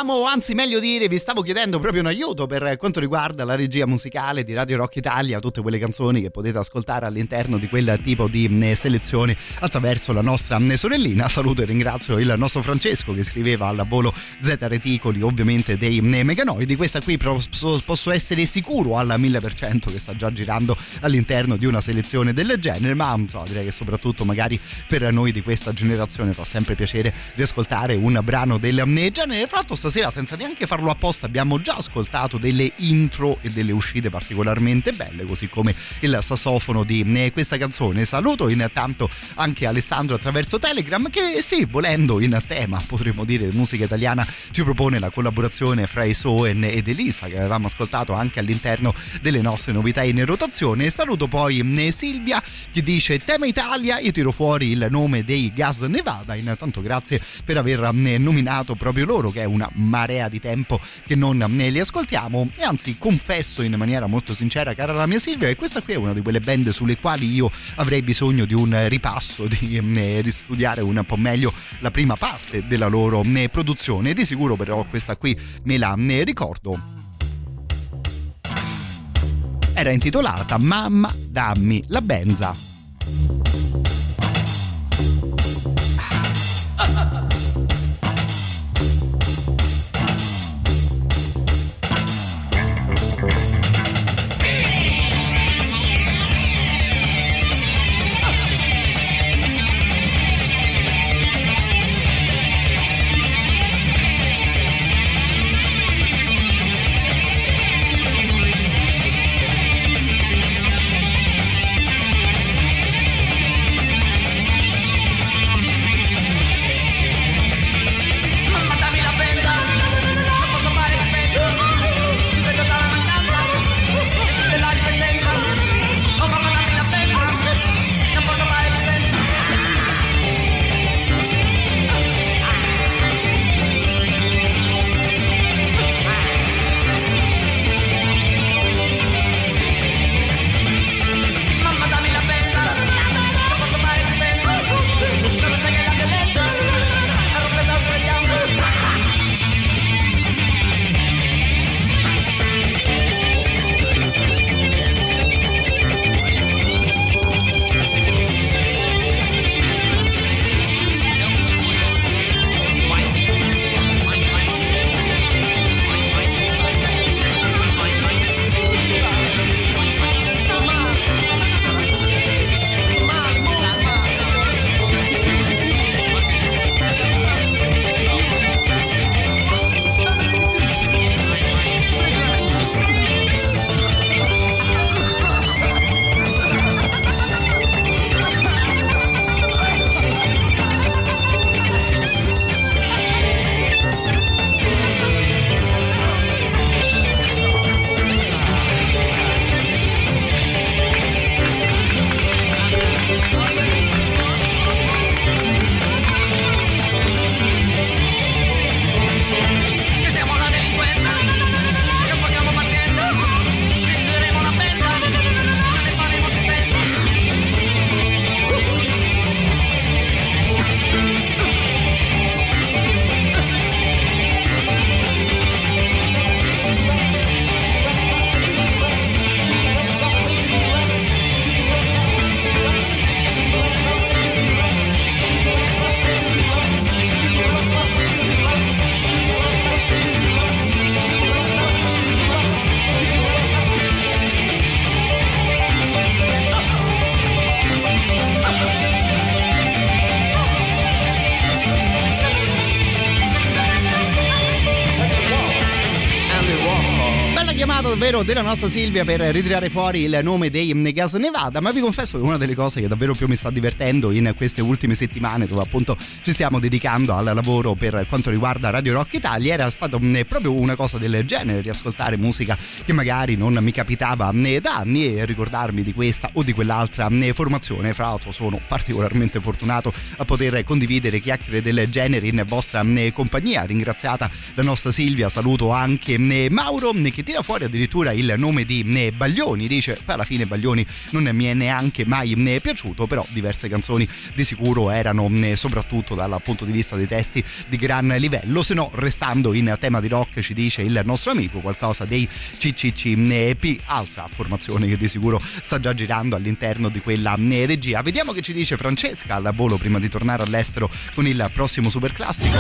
Parlavamo, o anzi meglio dire, vi stavo chiedendo proprio un aiuto per quanto riguarda la regia musicale di Radio Rock Italia, tutte quelle canzoni che potete ascoltare all'interno di quel tipo di selezioni attraverso la nostra sorellina. Saluto e ringrazio il nostro Francesco che scriveva al volo Z Reticoli, ovviamente dei Meganoidi. Questa qui posso, essere sicuro al 1000% che sta già girando all'interno di una selezione del genere, ma insomma, direi che soprattutto magari per noi di questa generazione fa sempre piacere riascoltare un brano del genere. Fra l'altro stasera senza neanche farlo apposta abbiamo già ascoltato delle intro e delle uscite particolarmente belle, così come il sassofono di eh, questa canzone. Saluto intanto anche Alessandro attraverso Telegram che sì, volendo in tema, potremmo dire, musica italiana, ci propone la collaborazione fra Isoen ed Elisa che avevamo ascoltato anche all'interno delle nostre novità in rotazione. Saluto poi eh, Silvia che dice tema Italia, io tiro fuori il nome dei Gas Nevada, intanto grazie per aver eh, nominato proprio loro che è una marea di tempo che non ne li ascoltiamo. E anzi confesso in maniera molto sincera cara la mia Silvia che questa qui è una di quelle band sulle quali io avrei bisogno di un ripasso di eh, ristudiare un po' meglio la prima parte della loro eh, produzione. Di sicuro però questa qui me la ne ricordo. Era intitolata Mamma dammi la benza della nostra Silvia per ritirare fuori il nome dei Gas Nevada, ma vi confesso che una delle cose che davvero più mi sta divertendo in queste ultime settimane, dove appunto ci stiamo dedicando al lavoro per quanto riguarda Radio Rock Italia, era stato mh, proprio una cosa del genere, riascoltare musica che magari non mi capitava mh, da anni e ricordarmi di questa o di quell'altra formazione. Fra l'altro sono particolarmente fortunato a poter condividere chiacchiere del genere in vostra compagnia. Ringraziata la nostra Silvia, saluto anche Mauro che tira fuori addirittura il nome di mh, Baglioni, dice alla fine Baglioni non mi è neanche mai mh, piaciuto, però diverse canzoni di sicuro erano mh, soprattutto dal punto di vista dei testi di gran livello, se no restando in tema di rock ci dice il nostro amico qualcosa dei CCCP, altra formazione che di sicuro sta già girando all'interno di quella regia. Vediamo che ci dice Francesca al volo prima di tornare all'estero con il prossimo super classico.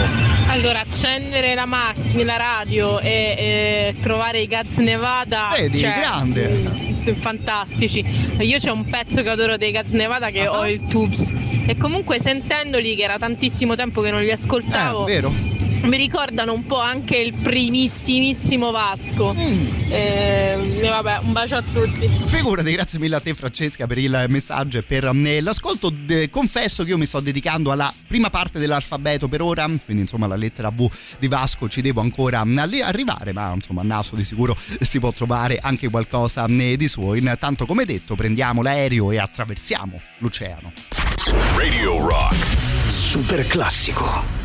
Allora, accendere la macchina, la radio e, e trovare i Gaz Nevada. Vedi, grande. mm, Fantastici. Io c'è un pezzo che adoro dei Gaz Nevada che ho il tubes. E comunque sentendoli, che era tantissimo tempo che non li ascoltavo. Eh, vero. Mi ricordano un po' anche il primissimissimo Vasco. Mm. E, e vabbè, un bacio a tutti. Figurati, grazie mille a te Francesca per il messaggio e per eh, l'ascolto. Confesso che io mi sto dedicando alla prima parte dell'alfabeto per ora, quindi insomma la lettera V di Vasco ci devo ancora mm, arrivare, ma insomma a naso di sicuro si può trovare anche qualcosa mm, di suo. Intanto come detto prendiamo l'aereo e attraversiamo l'oceano. Radio Rock. Super classico.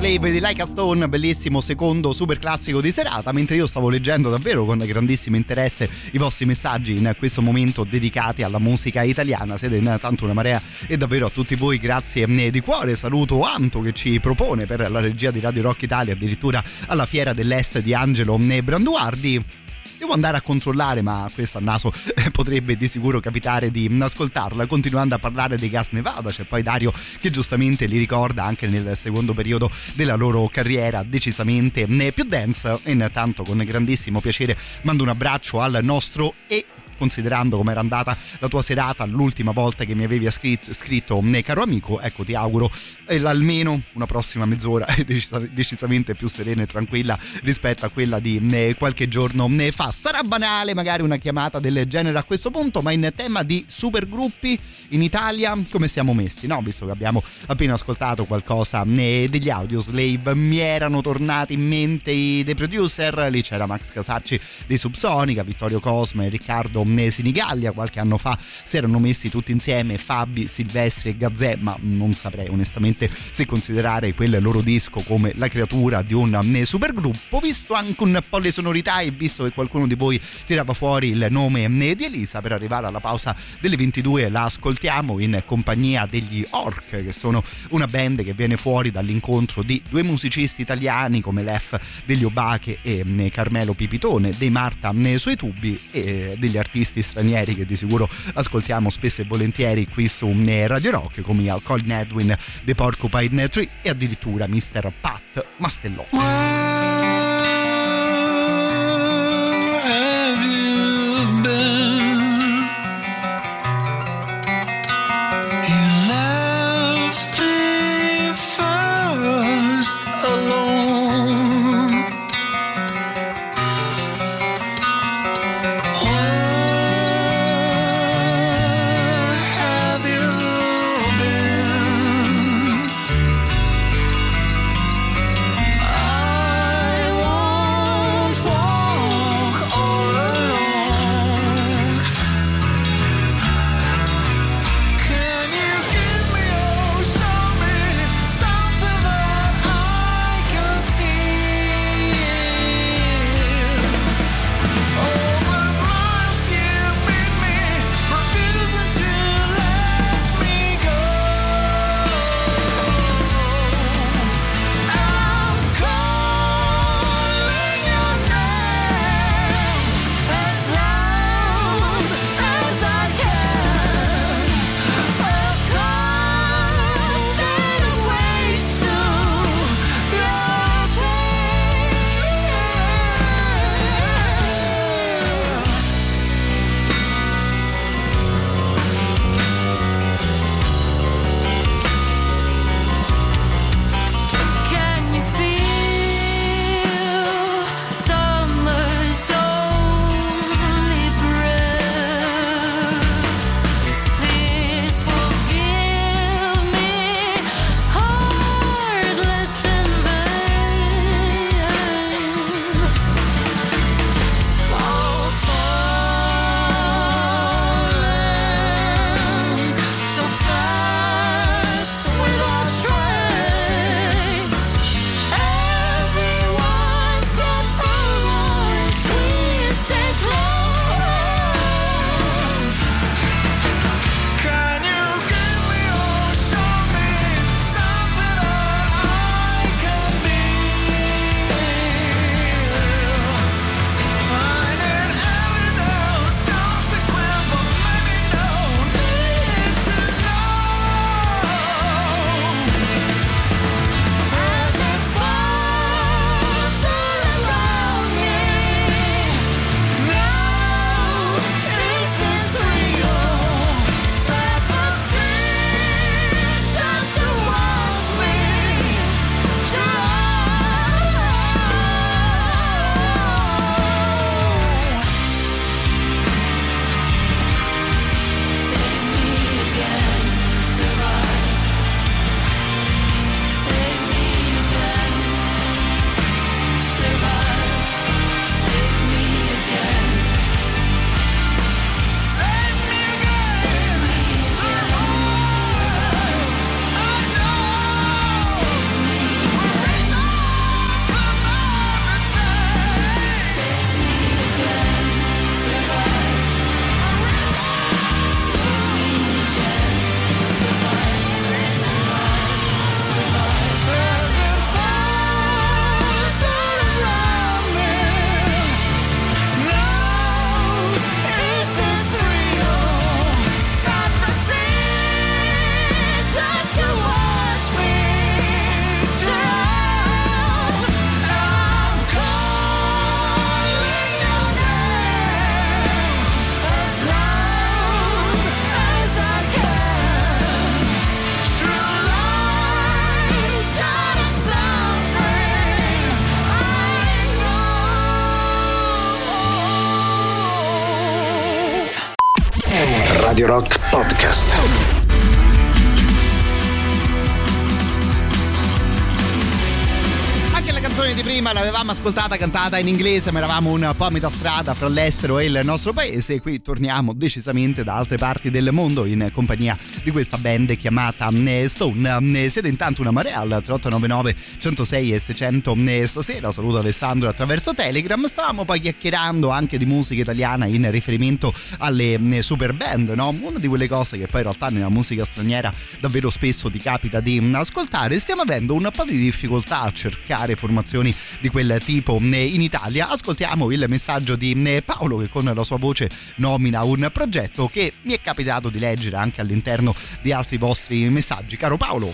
Slave di Like a Stone, bellissimo secondo super classico di serata, mentre io stavo leggendo davvero con grandissimo interesse i vostri messaggi in questo momento dedicati alla musica italiana, siete in tanto una marea e davvero a tutti voi grazie eh, di cuore, saluto Anto che ci propone per la regia di Radio Rock Italia addirittura alla Fiera dell'Est di Angelo eh, Branduardi. Devo andare a controllare, ma questo a naso eh, potrebbe di sicuro capitare di ascoltarla. Continuando a parlare dei Gas Nevada, c'è poi Dario che giustamente li ricorda anche nel secondo periodo della loro carriera, decisamente eh, più dance. E intanto, con grandissimo piacere, mando un abbraccio al nostro e considerando come era andata la tua serata l'ultima volta che mi avevi scritto, scritto eh, caro amico ecco ti auguro eh, almeno una prossima mezz'ora decisa- decisamente più serena e tranquilla rispetto a quella di eh, qualche giorno eh, fa. Sarà banale magari una chiamata del genere a questo punto ma in tema di supergruppi in Italia come siamo messi no? Visto che abbiamo appena ascoltato qualcosa degli audio slave mi erano tornati in mente i The Producer lì c'era Max Casacci dei Subsonica Vittorio Cosme Riccardo eh, Sinigallia qualche anno fa si erano messi tutti insieme Fabi, Silvestri e Gazzè ma non saprei onestamente se considerare quel loro disco come la creatura di un supergruppo. Visto anche un po' le sonorità e visto che qualcuno di voi tirava fuori il nome di Elisa per arrivare alla pausa delle 22 la ascoltiamo in compagnia degli Orc che sono una band che viene fuori dall'incontro di due musicisti italiani come l'F degli Obache e Carmelo Pipitone dei Marta sui tubi e degli artisti stranieri che di sicuro ascoltiamo spesso e volentieri qui su eh, Radio Rock come al Colin Edwin The Porcupine Tree e addirittura Mr. Pat Mastellò ascoltata cantata in inglese, ma eravamo un po' a metà strada fra l'estero e il nostro paese e qui torniamo decisamente da altre parti del mondo in compagnia di questa band chiamata eh, Stone. Eh, Siete intanto una marea al 3899 106 e 600 eh, stasera. Saluto Alessandro attraverso Telegram. Stavamo poi chiacchierando anche di musica italiana in riferimento alle eh, super band, no? Una di quelle cose che poi in realtà nella musica straniera davvero spesso ti capita di mm, ascoltare. Stiamo avendo un po' di difficoltà a cercare formazioni di quel tipo eh, in Italia. Ascoltiamo il messaggio di eh, Paolo che con la sua voce nomina un progetto che mi è capitato di leggere anche all'interno di altri vostri messaggi. Caro Paolo.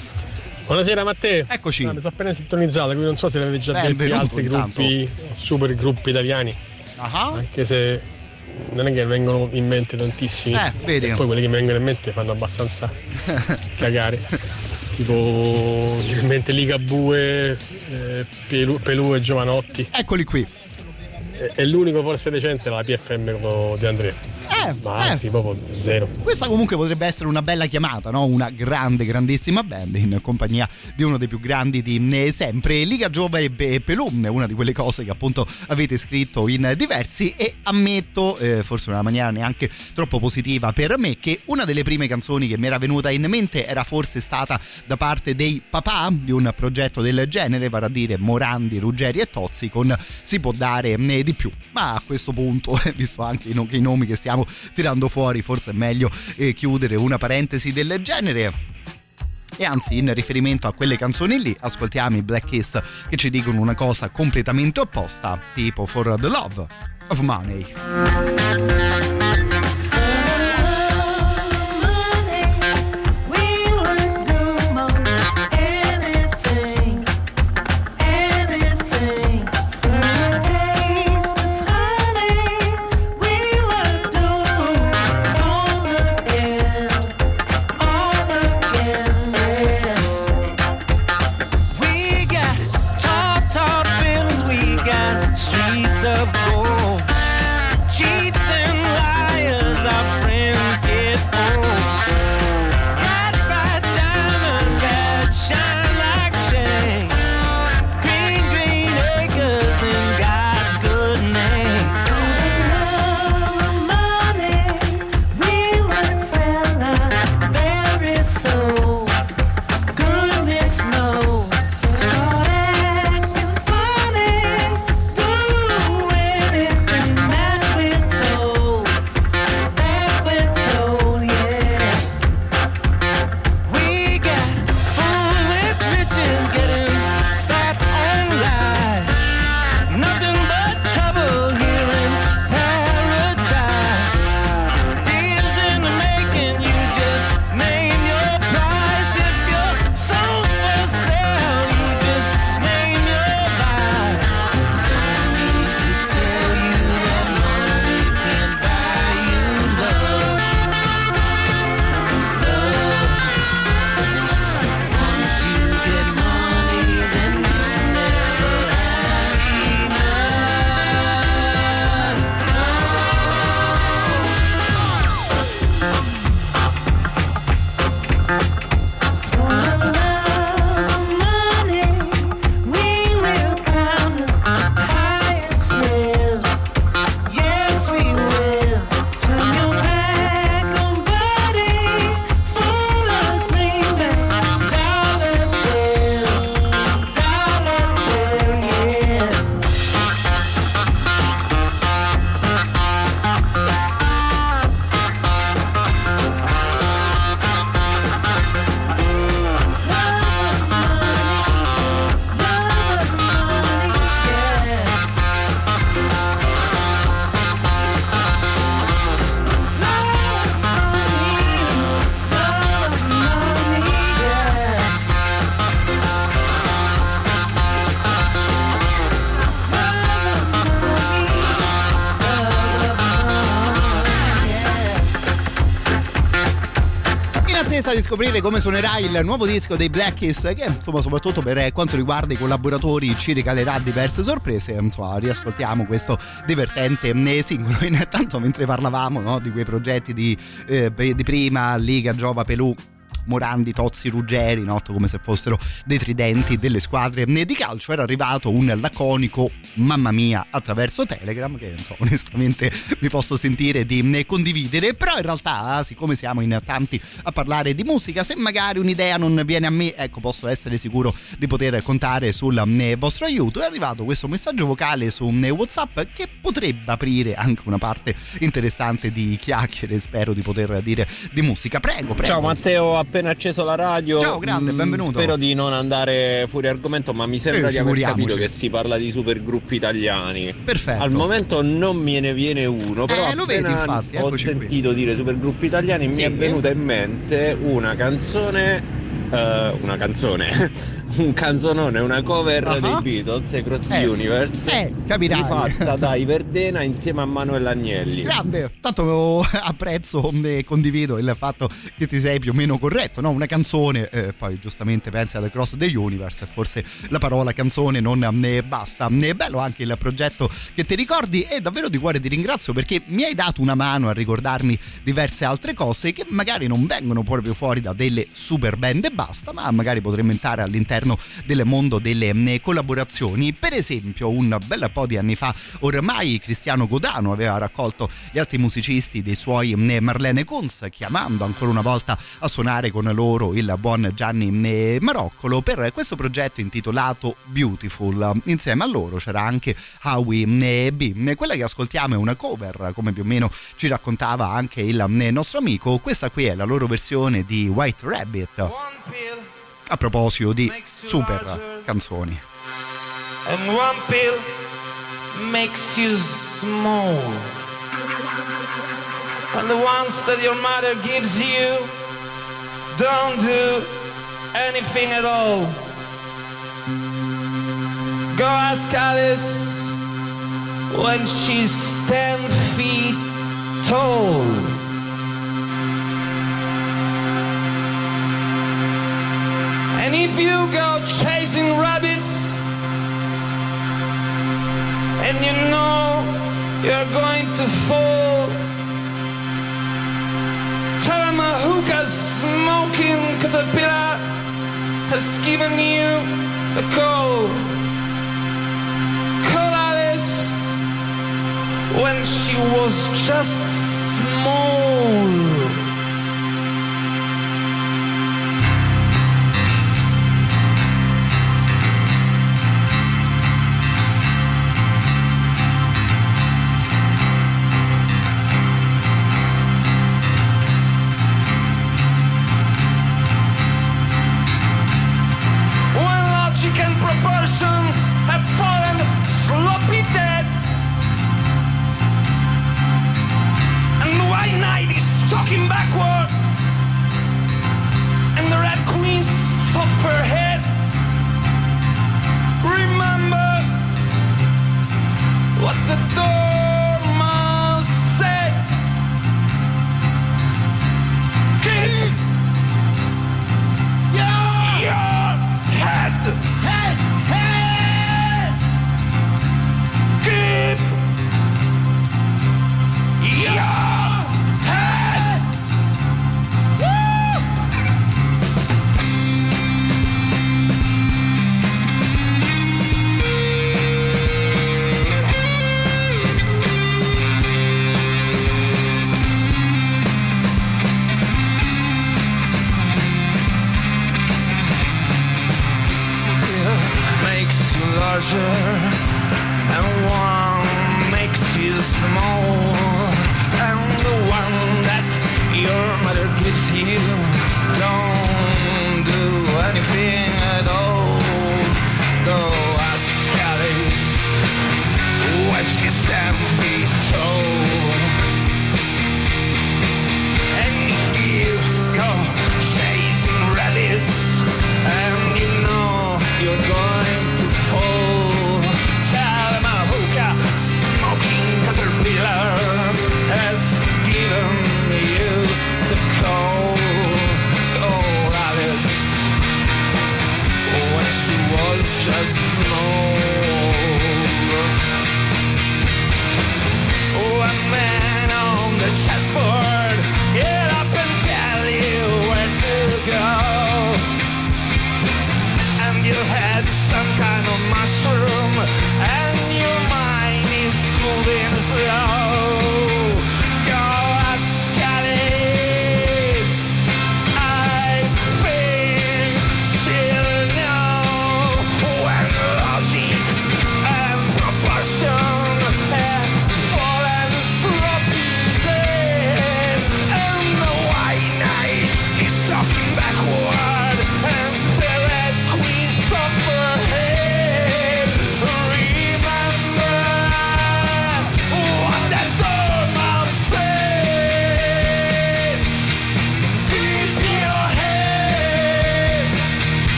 Buonasera Matteo. Eccoci. Ah, mi sono appena sintonizzato, quindi non so se l'avevi già detto altri intanto. gruppi, super gruppi italiani. Ah. Anche se non è che vengono in mente tantissimi. Eh, vedi. E poi quelli che mi vengono in mente fanno abbastanza cagare. Tipo in mente Ligabue, eh, Pelù, Pelù e Giovanotti. Eccoli qui. E l'unico forse decente la PFM De Andrea. Eh, Ma eh. altri proprio zero. Questa comunque potrebbe essere una bella chiamata, no? Una grande, grandissima band in compagnia di uno dei più grandi di eh, sempre. Liga Giove e Pelum è una di quelle cose che appunto avete scritto in diversi e ammetto, eh, forse in una maniera neanche troppo positiva per me, che una delle prime canzoni che mi era venuta in mente era forse stata da parte dei papà di un progetto del genere, vale a dire Morandi, Ruggeri e Tozzi con Si può dare eh, di più. Ma a questo punto, visto anche i nomi che stiamo tirando fuori, forse è meglio eh, chiudere una parentesi del genere. E anzi, in riferimento a quelle canzoni lì, ascoltiamo i Black Kiss che ci dicono una cosa completamente opposta, tipo For the Love of Money. Scoprire come suonerà il nuovo disco dei Black Keys che insomma soprattutto per quanto riguarda i collaboratori ci regalerà diverse sorprese. Insomma riascoltiamo questo divertente eh, singolo. Intanto mentre parlavamo no, di quei progetti di, eh, di prima Liga Giova Pelù Morandi, Tozzi, Ruggeri, no? come se fossero dei tridenti delle squadre di calcio, era arrivato un laconico mamma mia attraverso Telegram che so, onestamente mi posso sentire di condividere, però in realtà siccome siamo in tanti a parlare di musica, se magari un'idea non viene a me, ecco posso essere sicuro di poter contare sul vostro aiuto. È arrivato questo messaggio vocale su WhatsApp che potrebbe aprire anche una parte interessante di chiacchiere, spero di poter dire di musica. Prego, prego. Ciao Matteo, appena acceso la radio. Ciao, grande, mm, benvenuto. Spero di non andare fuori argomento, ma mi sembra Eh, di aver capito che si parla di supergruppi italiani. Perfetto. Al momento non me ne viene uno, però Eh, lo vedi, appena infatti, ho eccoci qui. sentito dire supergruppi italiani mi Sì. è venuta in mente una canzone eh, una canzone, un canzonone, una cover Ah. dei Beatles, Across the Eh, Universe, eh, capirai. rifatta da Iverdena insieme a Manuel Agnelli. Grande, tanto apprezzo e condivido il fatto che ti sei più o meno corretto, no? Una canzone, eh, poi giustamente pensi alle Cross the Universe, e forse la parola canzone non ne basta. È bello anche il progetto che ti ricordi e davvero di cuore ti ringrazio perché mi hai dato una mano a ricordarmi diverse altre cose che magari non vengono proprio fuori da delle super band e basta, ma magari potremmo entrare all'interno del mondo delle mm, collaborazioni. Per esempio, un bel po' di anni fa, ormai Cristiano Godano aveva raccolto gli altri musicisti dei suoi mm, Marlene Kunz, chiamando ancora una volta a suonare con loro il buon Gianni mm, Maroccolo per questo progetto intitolato Beautiful. Insieme a loro c'era anche Howie B. Quella che ascoltiamo è una cover, come più o meno ci raccontava anche il nostro amico. Questa qui è la loro versione di White Rabbit. A proposito di super canzoni. and one pill makes you small. And the ones that your mother gives you don't do anything at all. Go ask Alice when she's ten feet tall. And if you go chasing rabbits, and you know you're going to fall. Tell him a hookah smoking caterpillar has given you a call. Call Alice when she was just small.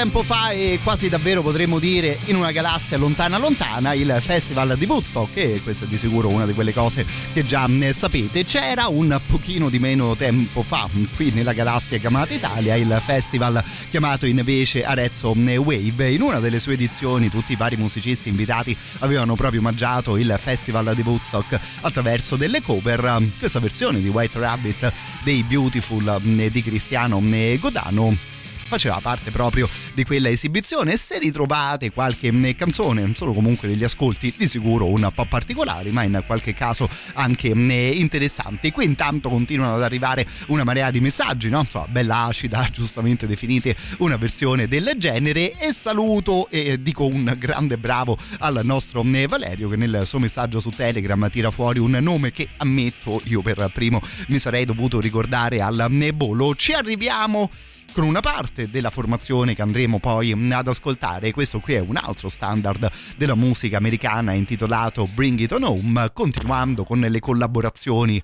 Tempo fa e quasi davvero potremmo dire in una galassia lontana lontana il festival di Woodstock e questa è di sicuro una di quelle cose che già ne sapete. C'era un pochino di meno tempo fa qui nella galassia chiamata Italia il festival chiamato invece Arezzo Wave. In una delle sue edizioni tutti i vari musicisti invitati avevano proprio omaggiato il festival di Woodstock attraverso delle cover. Questa versione di White Rabbit dei Beautiful eh, di Cristiano eh, Godano faceva parte proprio di quella esibizione. Se ritrovate qualche mh, canzone solo comunque degli ascolti di sicuro un po' particolari ma in qualche caso anche mh, interessanti. Qui intanto continuano ad arrivare una marea di messaggi no? Insomma, bella acida giustamente definite una versione del genere. E saluto e dico un grande bravo al nostro mh, Valerio che nel suo messaggio su Telegram tira fuori un nome che ammetto io per primo mi sarei dovuto ricordare al mh, volo. Ci arriviamo con una parte della formazione che andremo poi ad ascoltare. Questo qui è un altro standard della musica americana intitolato Bring It On Home, continuando con le collaborazioni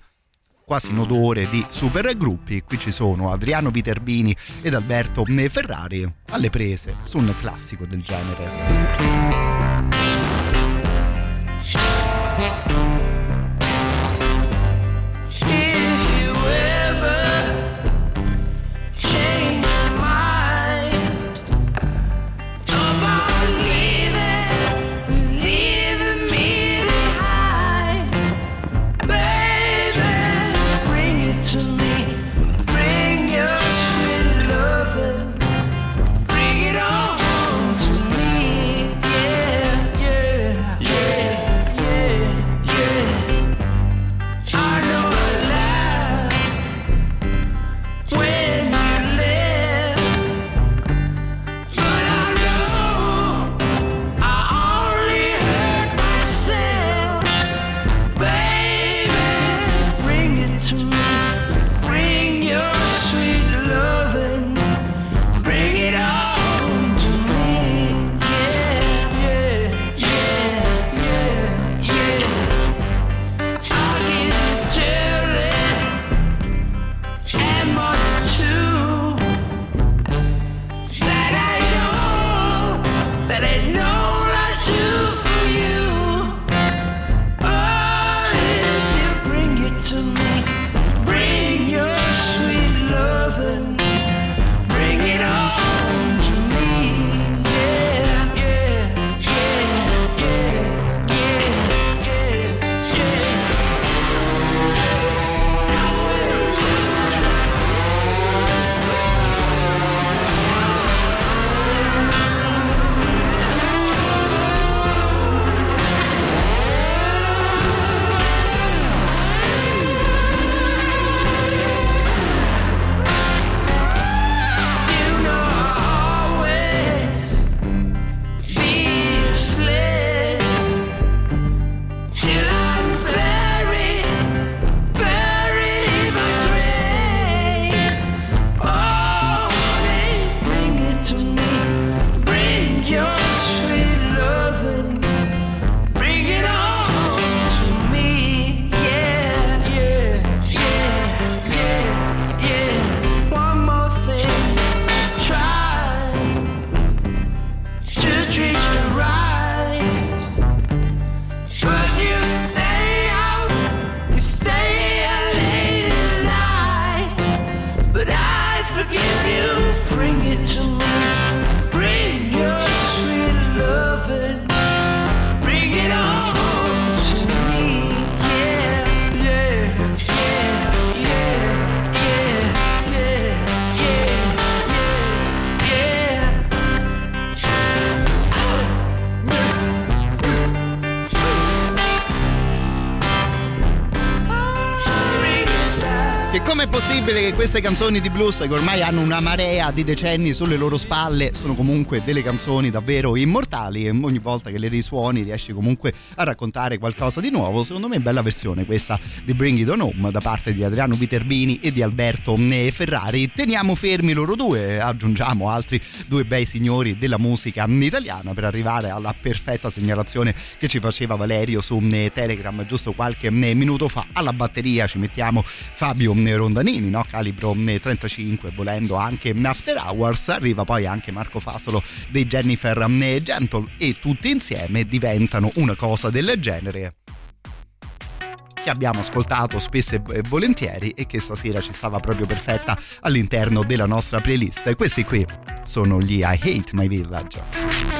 quasi in odore di supergruppi. Qui ci sono Adriano Viterbini ed Alberto Ferrari alle prese su un classico del genere. Queste canzoni di blues, che ormai hanno una marea di decenni sulle loro spalle, sono comunque delle canzoni davvero immortali e ogni volta che le risuoni riesci comunque a raccontare qualcosa di nuovo? Secondo me è bella versione questa di Bring It On Home da parte di Adriano Viterbini e di Alberto Ferrari. Teniamo fermi loro due, aggiungiamo altri due bei signori della musica italiana per arrivare alla perfetta segnalazione che ci faceva Valerio su Telegram giusto qualche minuto fa. Alla batteria ci mettiamo Fabio Rondanini, no? calibro 35, volendo anche After Hours. Arriva poi anche Marco Fasolo dei Jennifer Gentle e tutti insieme diventano una cosa del genere che abbiamo ascoltato spesso e volentieri e che stasera ci stava proprio perfetta all'interno della nostra playlist. E questi qui sono gli I Hate My Village.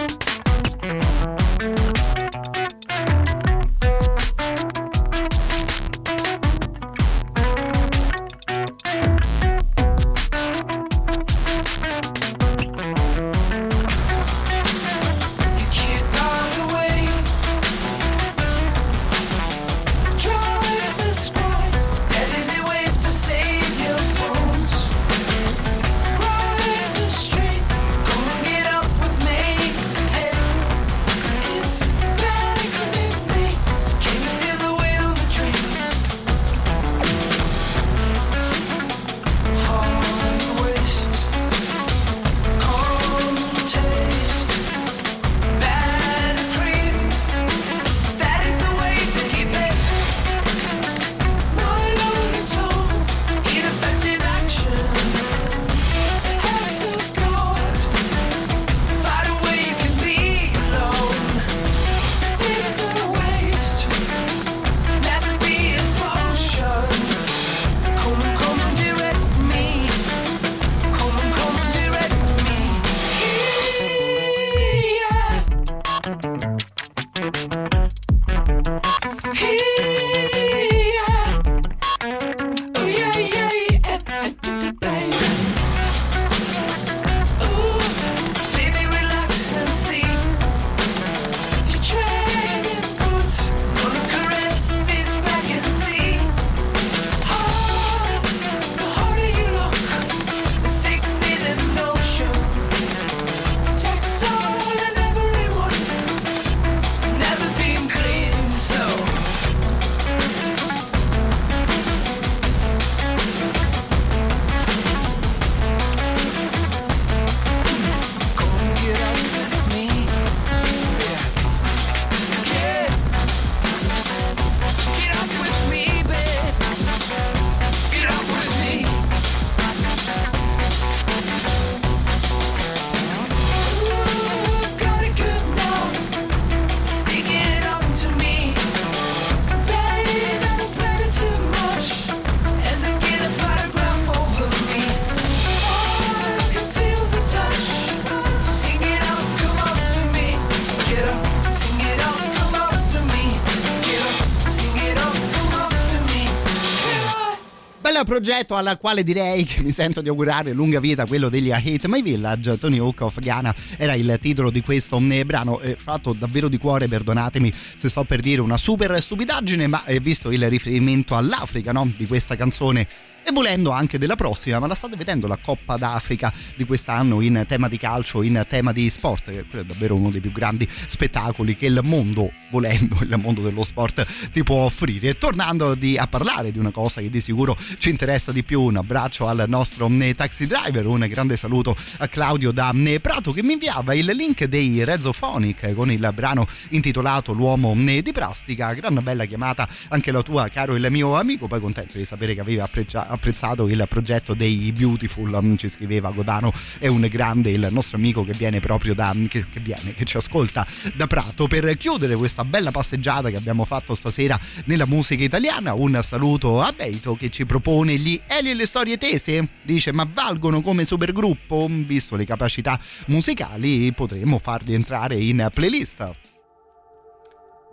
Progetto al quale direi che mi sento di augurare lunga vita, quello degli I Hate My Village. Tony Hawk of Ghana era il titolo di questo eh, brano, eh, fatto davvero di cuore, perdonatemi se sto per dire una super stupidaggine, ma eh, visto il riferimento all'Africa no, di questa canzone e volendo anche della prossima, ma la state vedendo la Coppa d'Africa di quest'anno in tema di calcio, in tema di sport, che è davvero uno dei più grandi spettacoli che il mondo, volendo, il mondo dello sport ti può offrire. E tornando di, a parlare di una cosa che di sicuro ci interessa di più, un abbraccio al nostro eh, taxi driver, un grande saluto a Claudio da eh, Prato che mi inviava il link dei Rezophonic con il brano intitolato L'uomo eh, di plastica, gran bella chiamata anche la tua caro il mio amico, poi contento di sapere che aveva apprezzato apprezzato il progetto dei Beautiful, mm, ci scriveva Godano, è un grande il nostro amico che viene proprio da, mm, che, che viene, che ci ascolta da Prato. Per chiudere questa bella passeggiata che abbiamo fatto stasera nella musica italiana, un saluto a Beito che ci propone gli Eli e le storie tese, dice ma valgono come supergruppo, visto le capacità musicali potremmo farli entrare in playlist.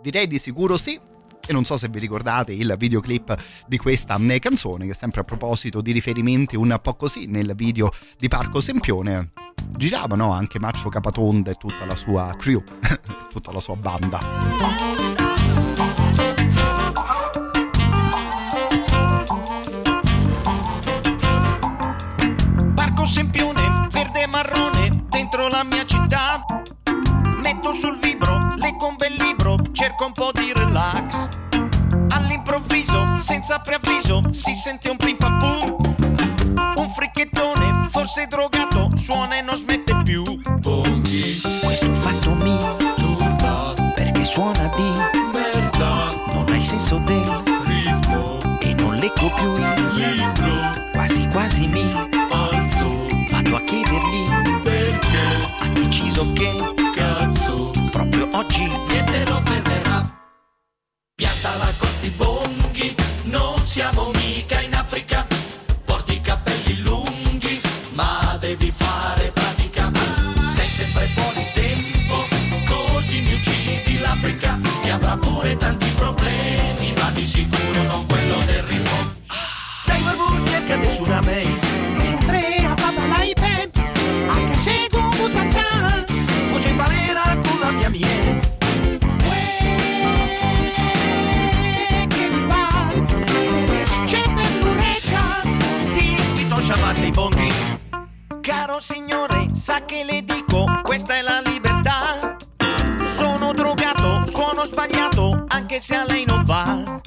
Direi di sicuro sì, e non so se vi ricordate il videoclip di questa canzone che sempre a proposito di riferimenti un po' così nel video di Parco Sempione giravano anche Maccio Capatonda e tutta la sua crew, tutta la sua banda. sempione verde e marrone dentro la mia città. Metto sul vibro le con bel libro, cerco un po' di relax. All'improvviso, senza preavviso, si sente un pim pam pum. Un fricchettone, forse drogato, suona e non smette più. Questo fatto mi turba, perché suona di merda. Non ha il senso del ritmo e non leggo più il libro. Oggi niente lo fermerà. Pianta la costi bonghi, non siamo mica in Africa. Porti i capelli lunghi, ma devi fare pratica. Sei sempre fuori tempo, così mi uccidi l'Africa. Che avrà pure tanti problemi, ma di sicuro non quello Caro signore, sa che le dico, questa è la libertà. Sono drogato, suono sbagliato, anche se a lei non va.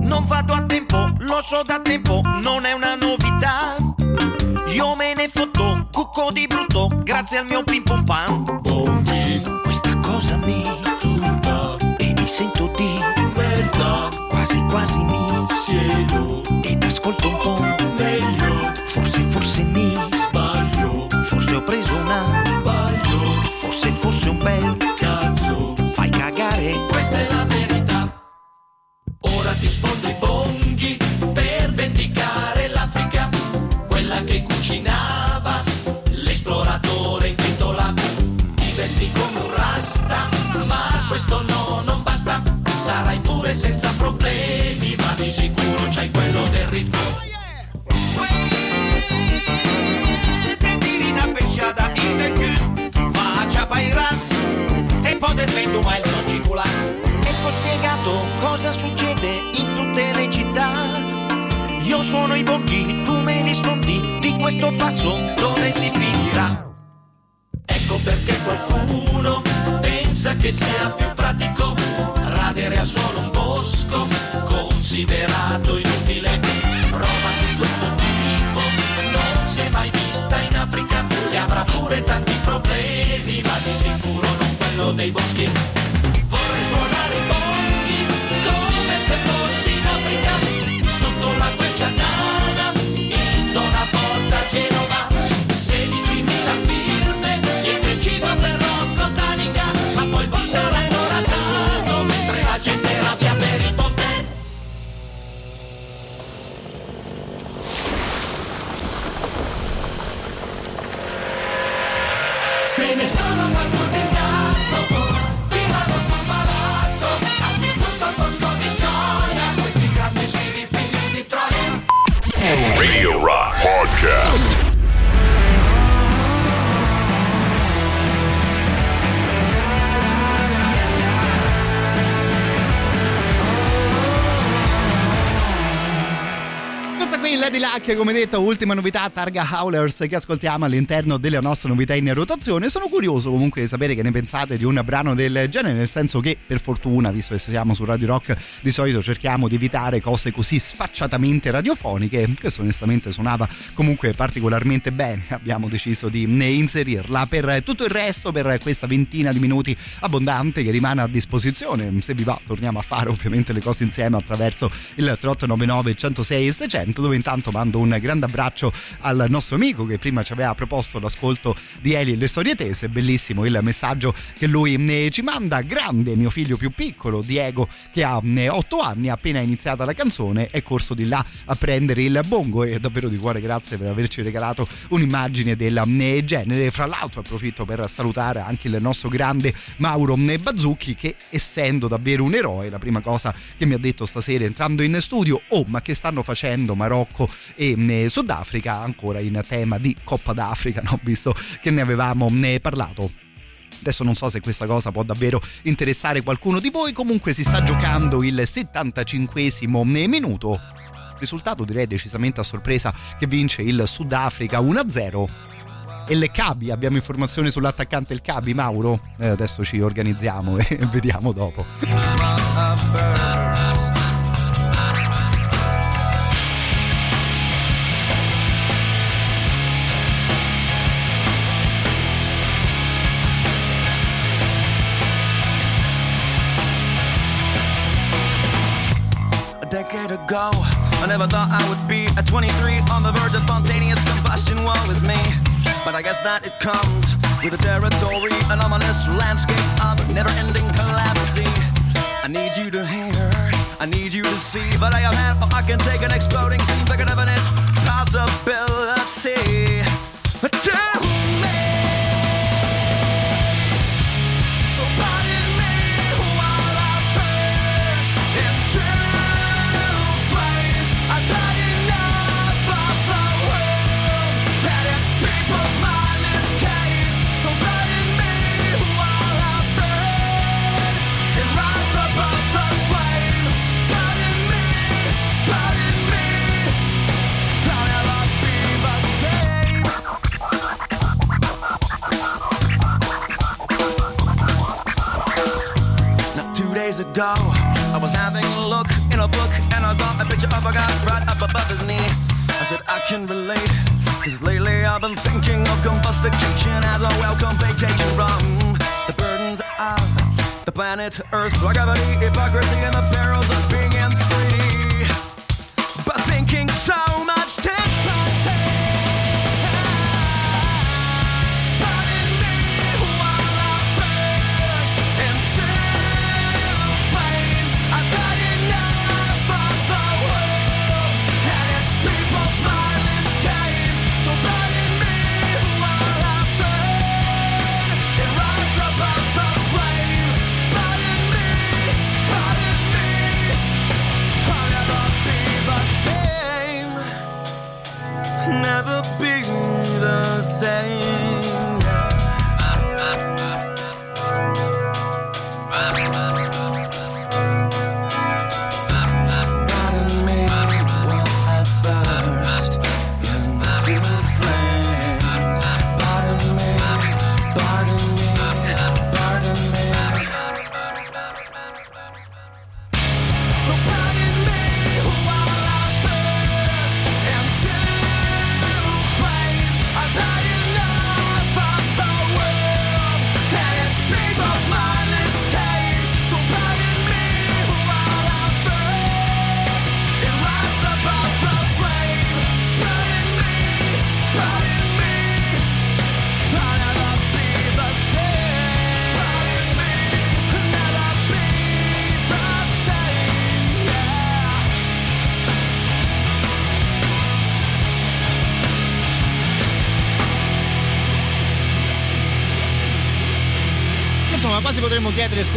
Non vado a tempo, lo so da tempo, non è una novità. Io me ne fotto, cucco di brutto, grazie al mio pim pum pam. Questa cosa mi turba e mi sento di merda. Quasi quasi mi siedo ed ascolto un po' ho preso una sbaglio, forse forse un bel cazzo. Fai cagare, questa è la verità. Ora ti sfondo i bonghi per vendicare l'Africa, quella che cucinava, l'esploratore in pentola. Ti vesti come un rasta, ma questo no, non basta. Sarai pure senza problemi, ma di sicuro c'hai quello del ritmo. Vento ma il non circola. Ecco spiegato cosa succede in tutte le città. Io sono i bocchi, tu me rispondi di questo passo dove si finirà. Ecco perché qualcuno pensa che sia più pratico radere a suolo un bosco considerato inutile. Roba di questo tipo non si è mai vista in Africa che avrà pure tanti problemi, ma di sicuro non quello dei boschi. Vorrei suonare i bonghi come se fossi in Africa, sotto la quercia Radio Rock Podcast. Qui Lady Luck, come detto, ultima novità Targa Howlers che ascoltiamo all'interno delle nostre novità in rotazione. Sono curioso comunque di sapere che ne pensate di un brano del genere, nel senso che per fortuna, visto che siamo su Radio Rock, di solito cerchiamo di evitare cose così sfacciatamente radiofoniche. Questo onestamente suonava comunque particolarmente bene, abbiamo deciso di inserirla. Per tutto il resto, per questa ventina di minuti abbondante che rimane a disposizione, se vi va torniamo a fare ovviamente le cose insieme attraverso il 3899 106 e 600 dove intanto mando un grande abbraccio al nostro amico che prima ci aveva proposto l'ascolto di Eli e le storie tese bellissimo il messaggio che lui eh, ci manda. Grande mio figlio più piccolo Diego che ha 8 anni appena iniziata la canzone è corso di là a prendere il bongo. E davvero di cuore grazie per averci regalato un'immagine del eh, genere. Fra l'altro approfitto per salutare anche il nostro grande Mauro eh, Bazzucchi che essendo davvero un eroe la prima cosa che mi ha detto stasera entrando in studio oh ma che stanno facendo Marocco e eh, Sudafrica ancora in tema di Coppa d'Africa no? visto che ne avevamo ne parlato Adesso non so se questa cosa può davvero interessare qualcuno di voi, comunque si sta giocando il 75 minuto risultato direi decisamente a sorpresa che vince il Sudafrica 1-0 e le Cabi, abbiamo informazioni sull'attaccante il Cabi Mauro? Eh, adesso ci organizziamo e vediamo dopo. Ago, I never thought I would be at 23 on the verge of spontaneous combustion. Woe is me. But I guess that it comes with the territory, an ominous landscape of never ending calamity. I need you to hear, I need you to see, but I am oh, I can take an exploding scene, like an evident possibility. earth. So I got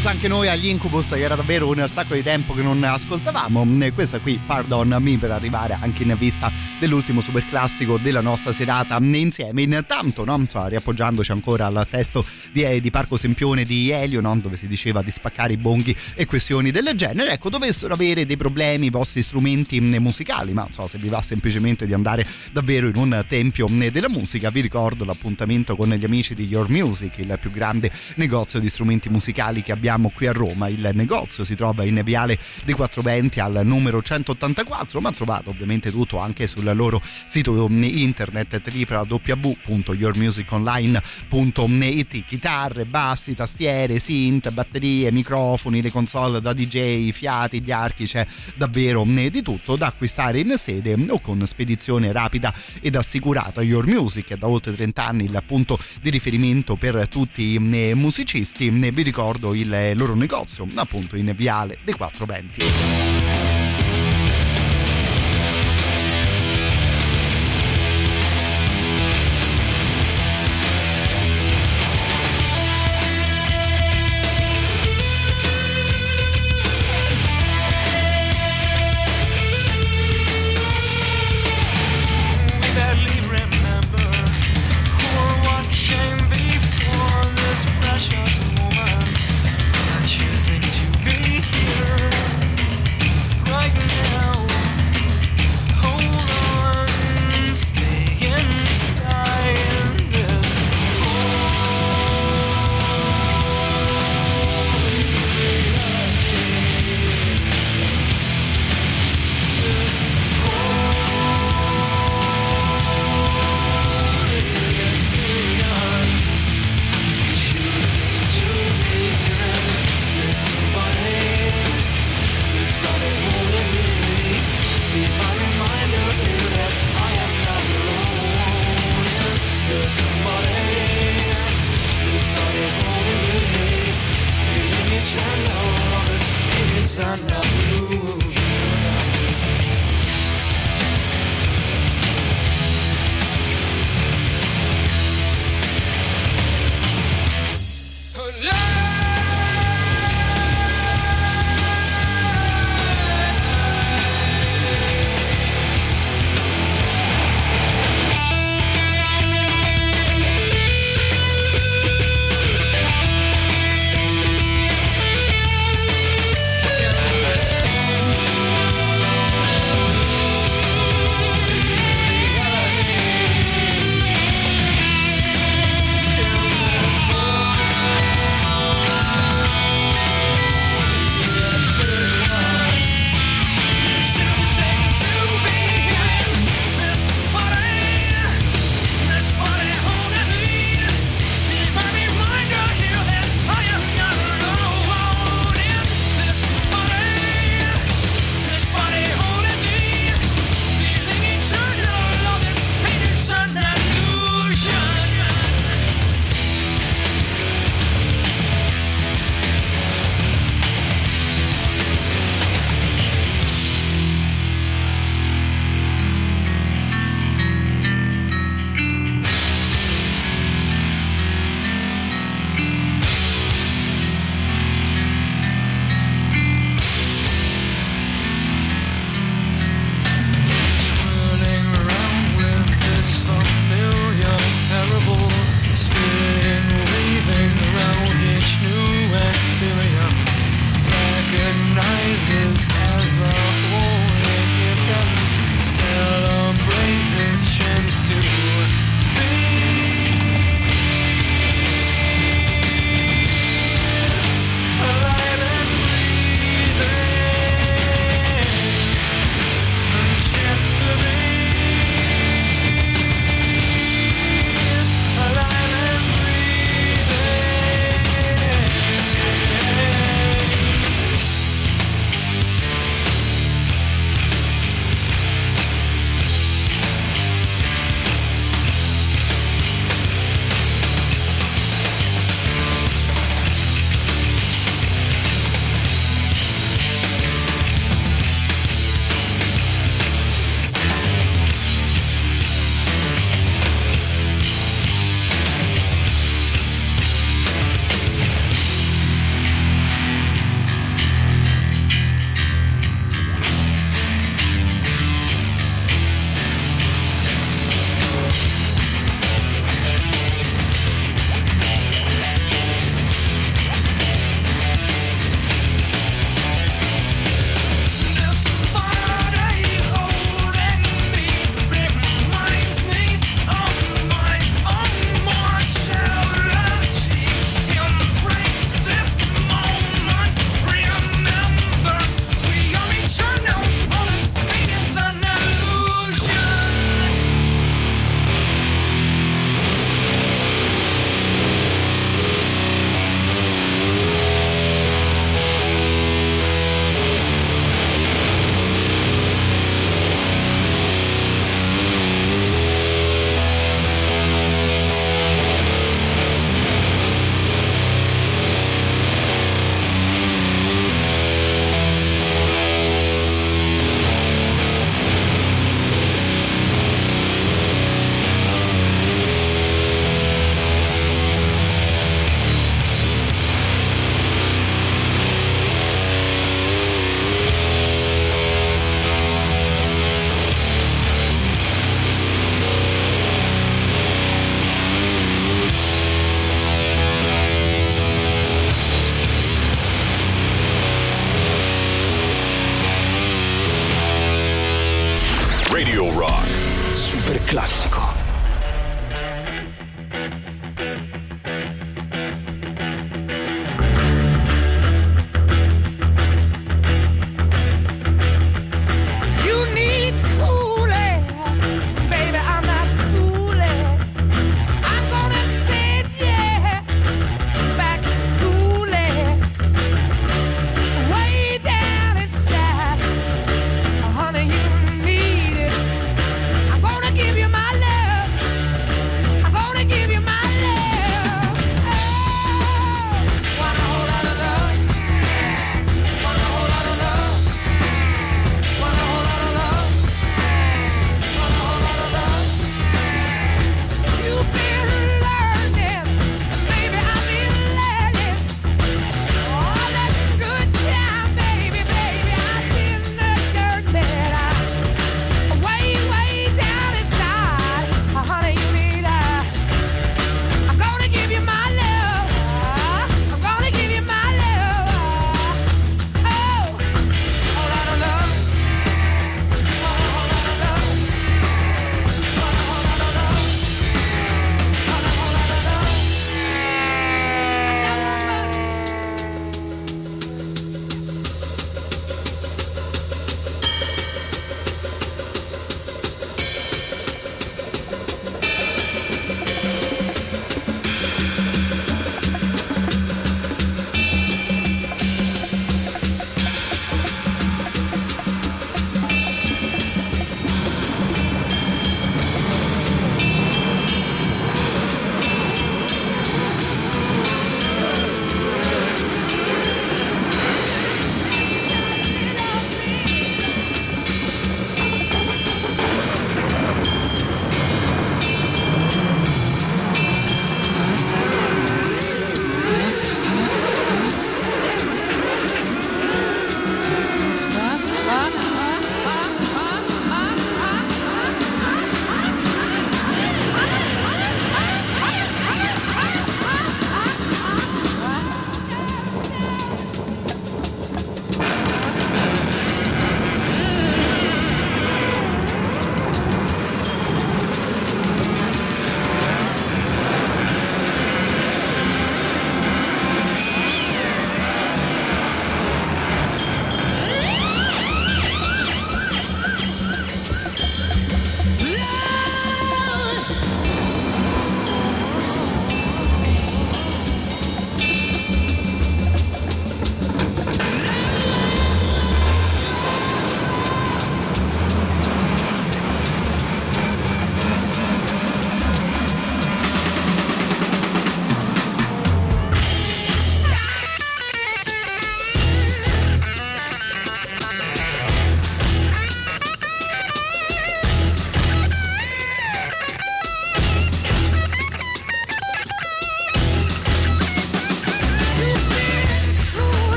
scusa anche noi agli Incubus, che era davvero un sacco di tempo che non ascoltavamo. Questa qui, Pardon Me, per arrivare anche in vista dell'ultimo super classico della nostra serata insieme. Intanto, no? Insomma, riappoggiandoci ancora al testo di, di Parco Sempione di Elio, no? dove si diceva di spaccare i bonghi e questioni del genere. Ecco, dovessero avere dei problemi i vostri strumenti musicali, ma so, se vi va semplicemente di andare davvero in un tempio della musica, vi ricordo l'appuntamento con gli amici di Your Music, il più grande negozio di strumenti musicali che abbiamo qui a Roma. Il negozio si trova in Viale dei 420 al numero 184, ma trovate ovviamente tutto anche sul loro sito internet www.yourmusiconline.it chitarre, bassi, tastiere, synth, batterie, microfoni, le console da DJ, fiati, gli archi, c'è davvero di tutto da acquistare in sede o con spedizione rapida ed assicurata. Your Music è da oltre 30 anni il punto di riferimento per tutti i musicisti. Vi ricordo il loro negozio appunto in Viale dei 420.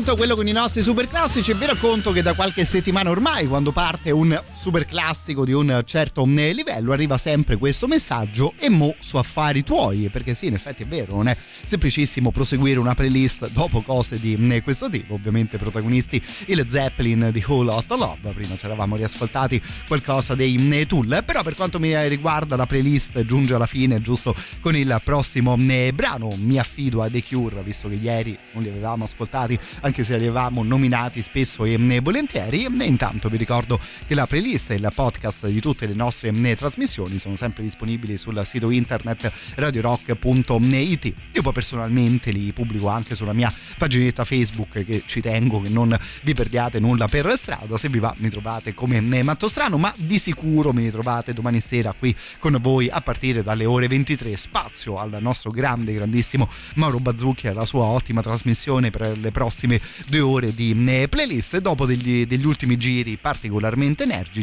Appuntamento quello con i nostri super classici e vi racconto che da qualche settimana ormai quando parte un super classico di un certo eh, livello arriva sempre questo messaggio e mo su affari tuoi. Perché sì in effetti è vero non è semplicissimo proseguire una playlist dopo cose di eh, questo tipo. Ovviamente protagonisti il Zeppelin di Whole Hot Love. Prima ci eravamo riascoltati qualcosa dei eh, Tool. Però per quanto mi riguarda la playlist giunge alla fine giusto con il prossimo brano. Mi affido a The Cure visto che ieri non li avevamo ascoltati anche se li avevamo nominati spesso e volentieri. E intanto vi ricordo che la playlist e il podcast di tutte le nostre trasmissioni sono sempre disponibili sul sito internet radiorock.it io poi personalmente li pubblico anche sulla mia paginetta Facebook che ci tengo che non vi perdiate nulla per strada. Se vi va mi trovate come Matto Strano ma di sicuro mi ritrovate domani sera qui con voi a partire dalle ore 23 spazio al nostro grande grandissimo Mauro Bazzucchi e alla sua ottima trasmissione per le prossime due ore di eh, playlist. Dopo degli, degli ultimi giri particolarmente energici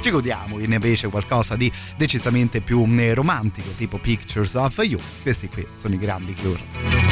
ci godiamo invece qualcosa di decisamente più eh, romantico tipo Pictures of You. Questi qui sono i grandi Cure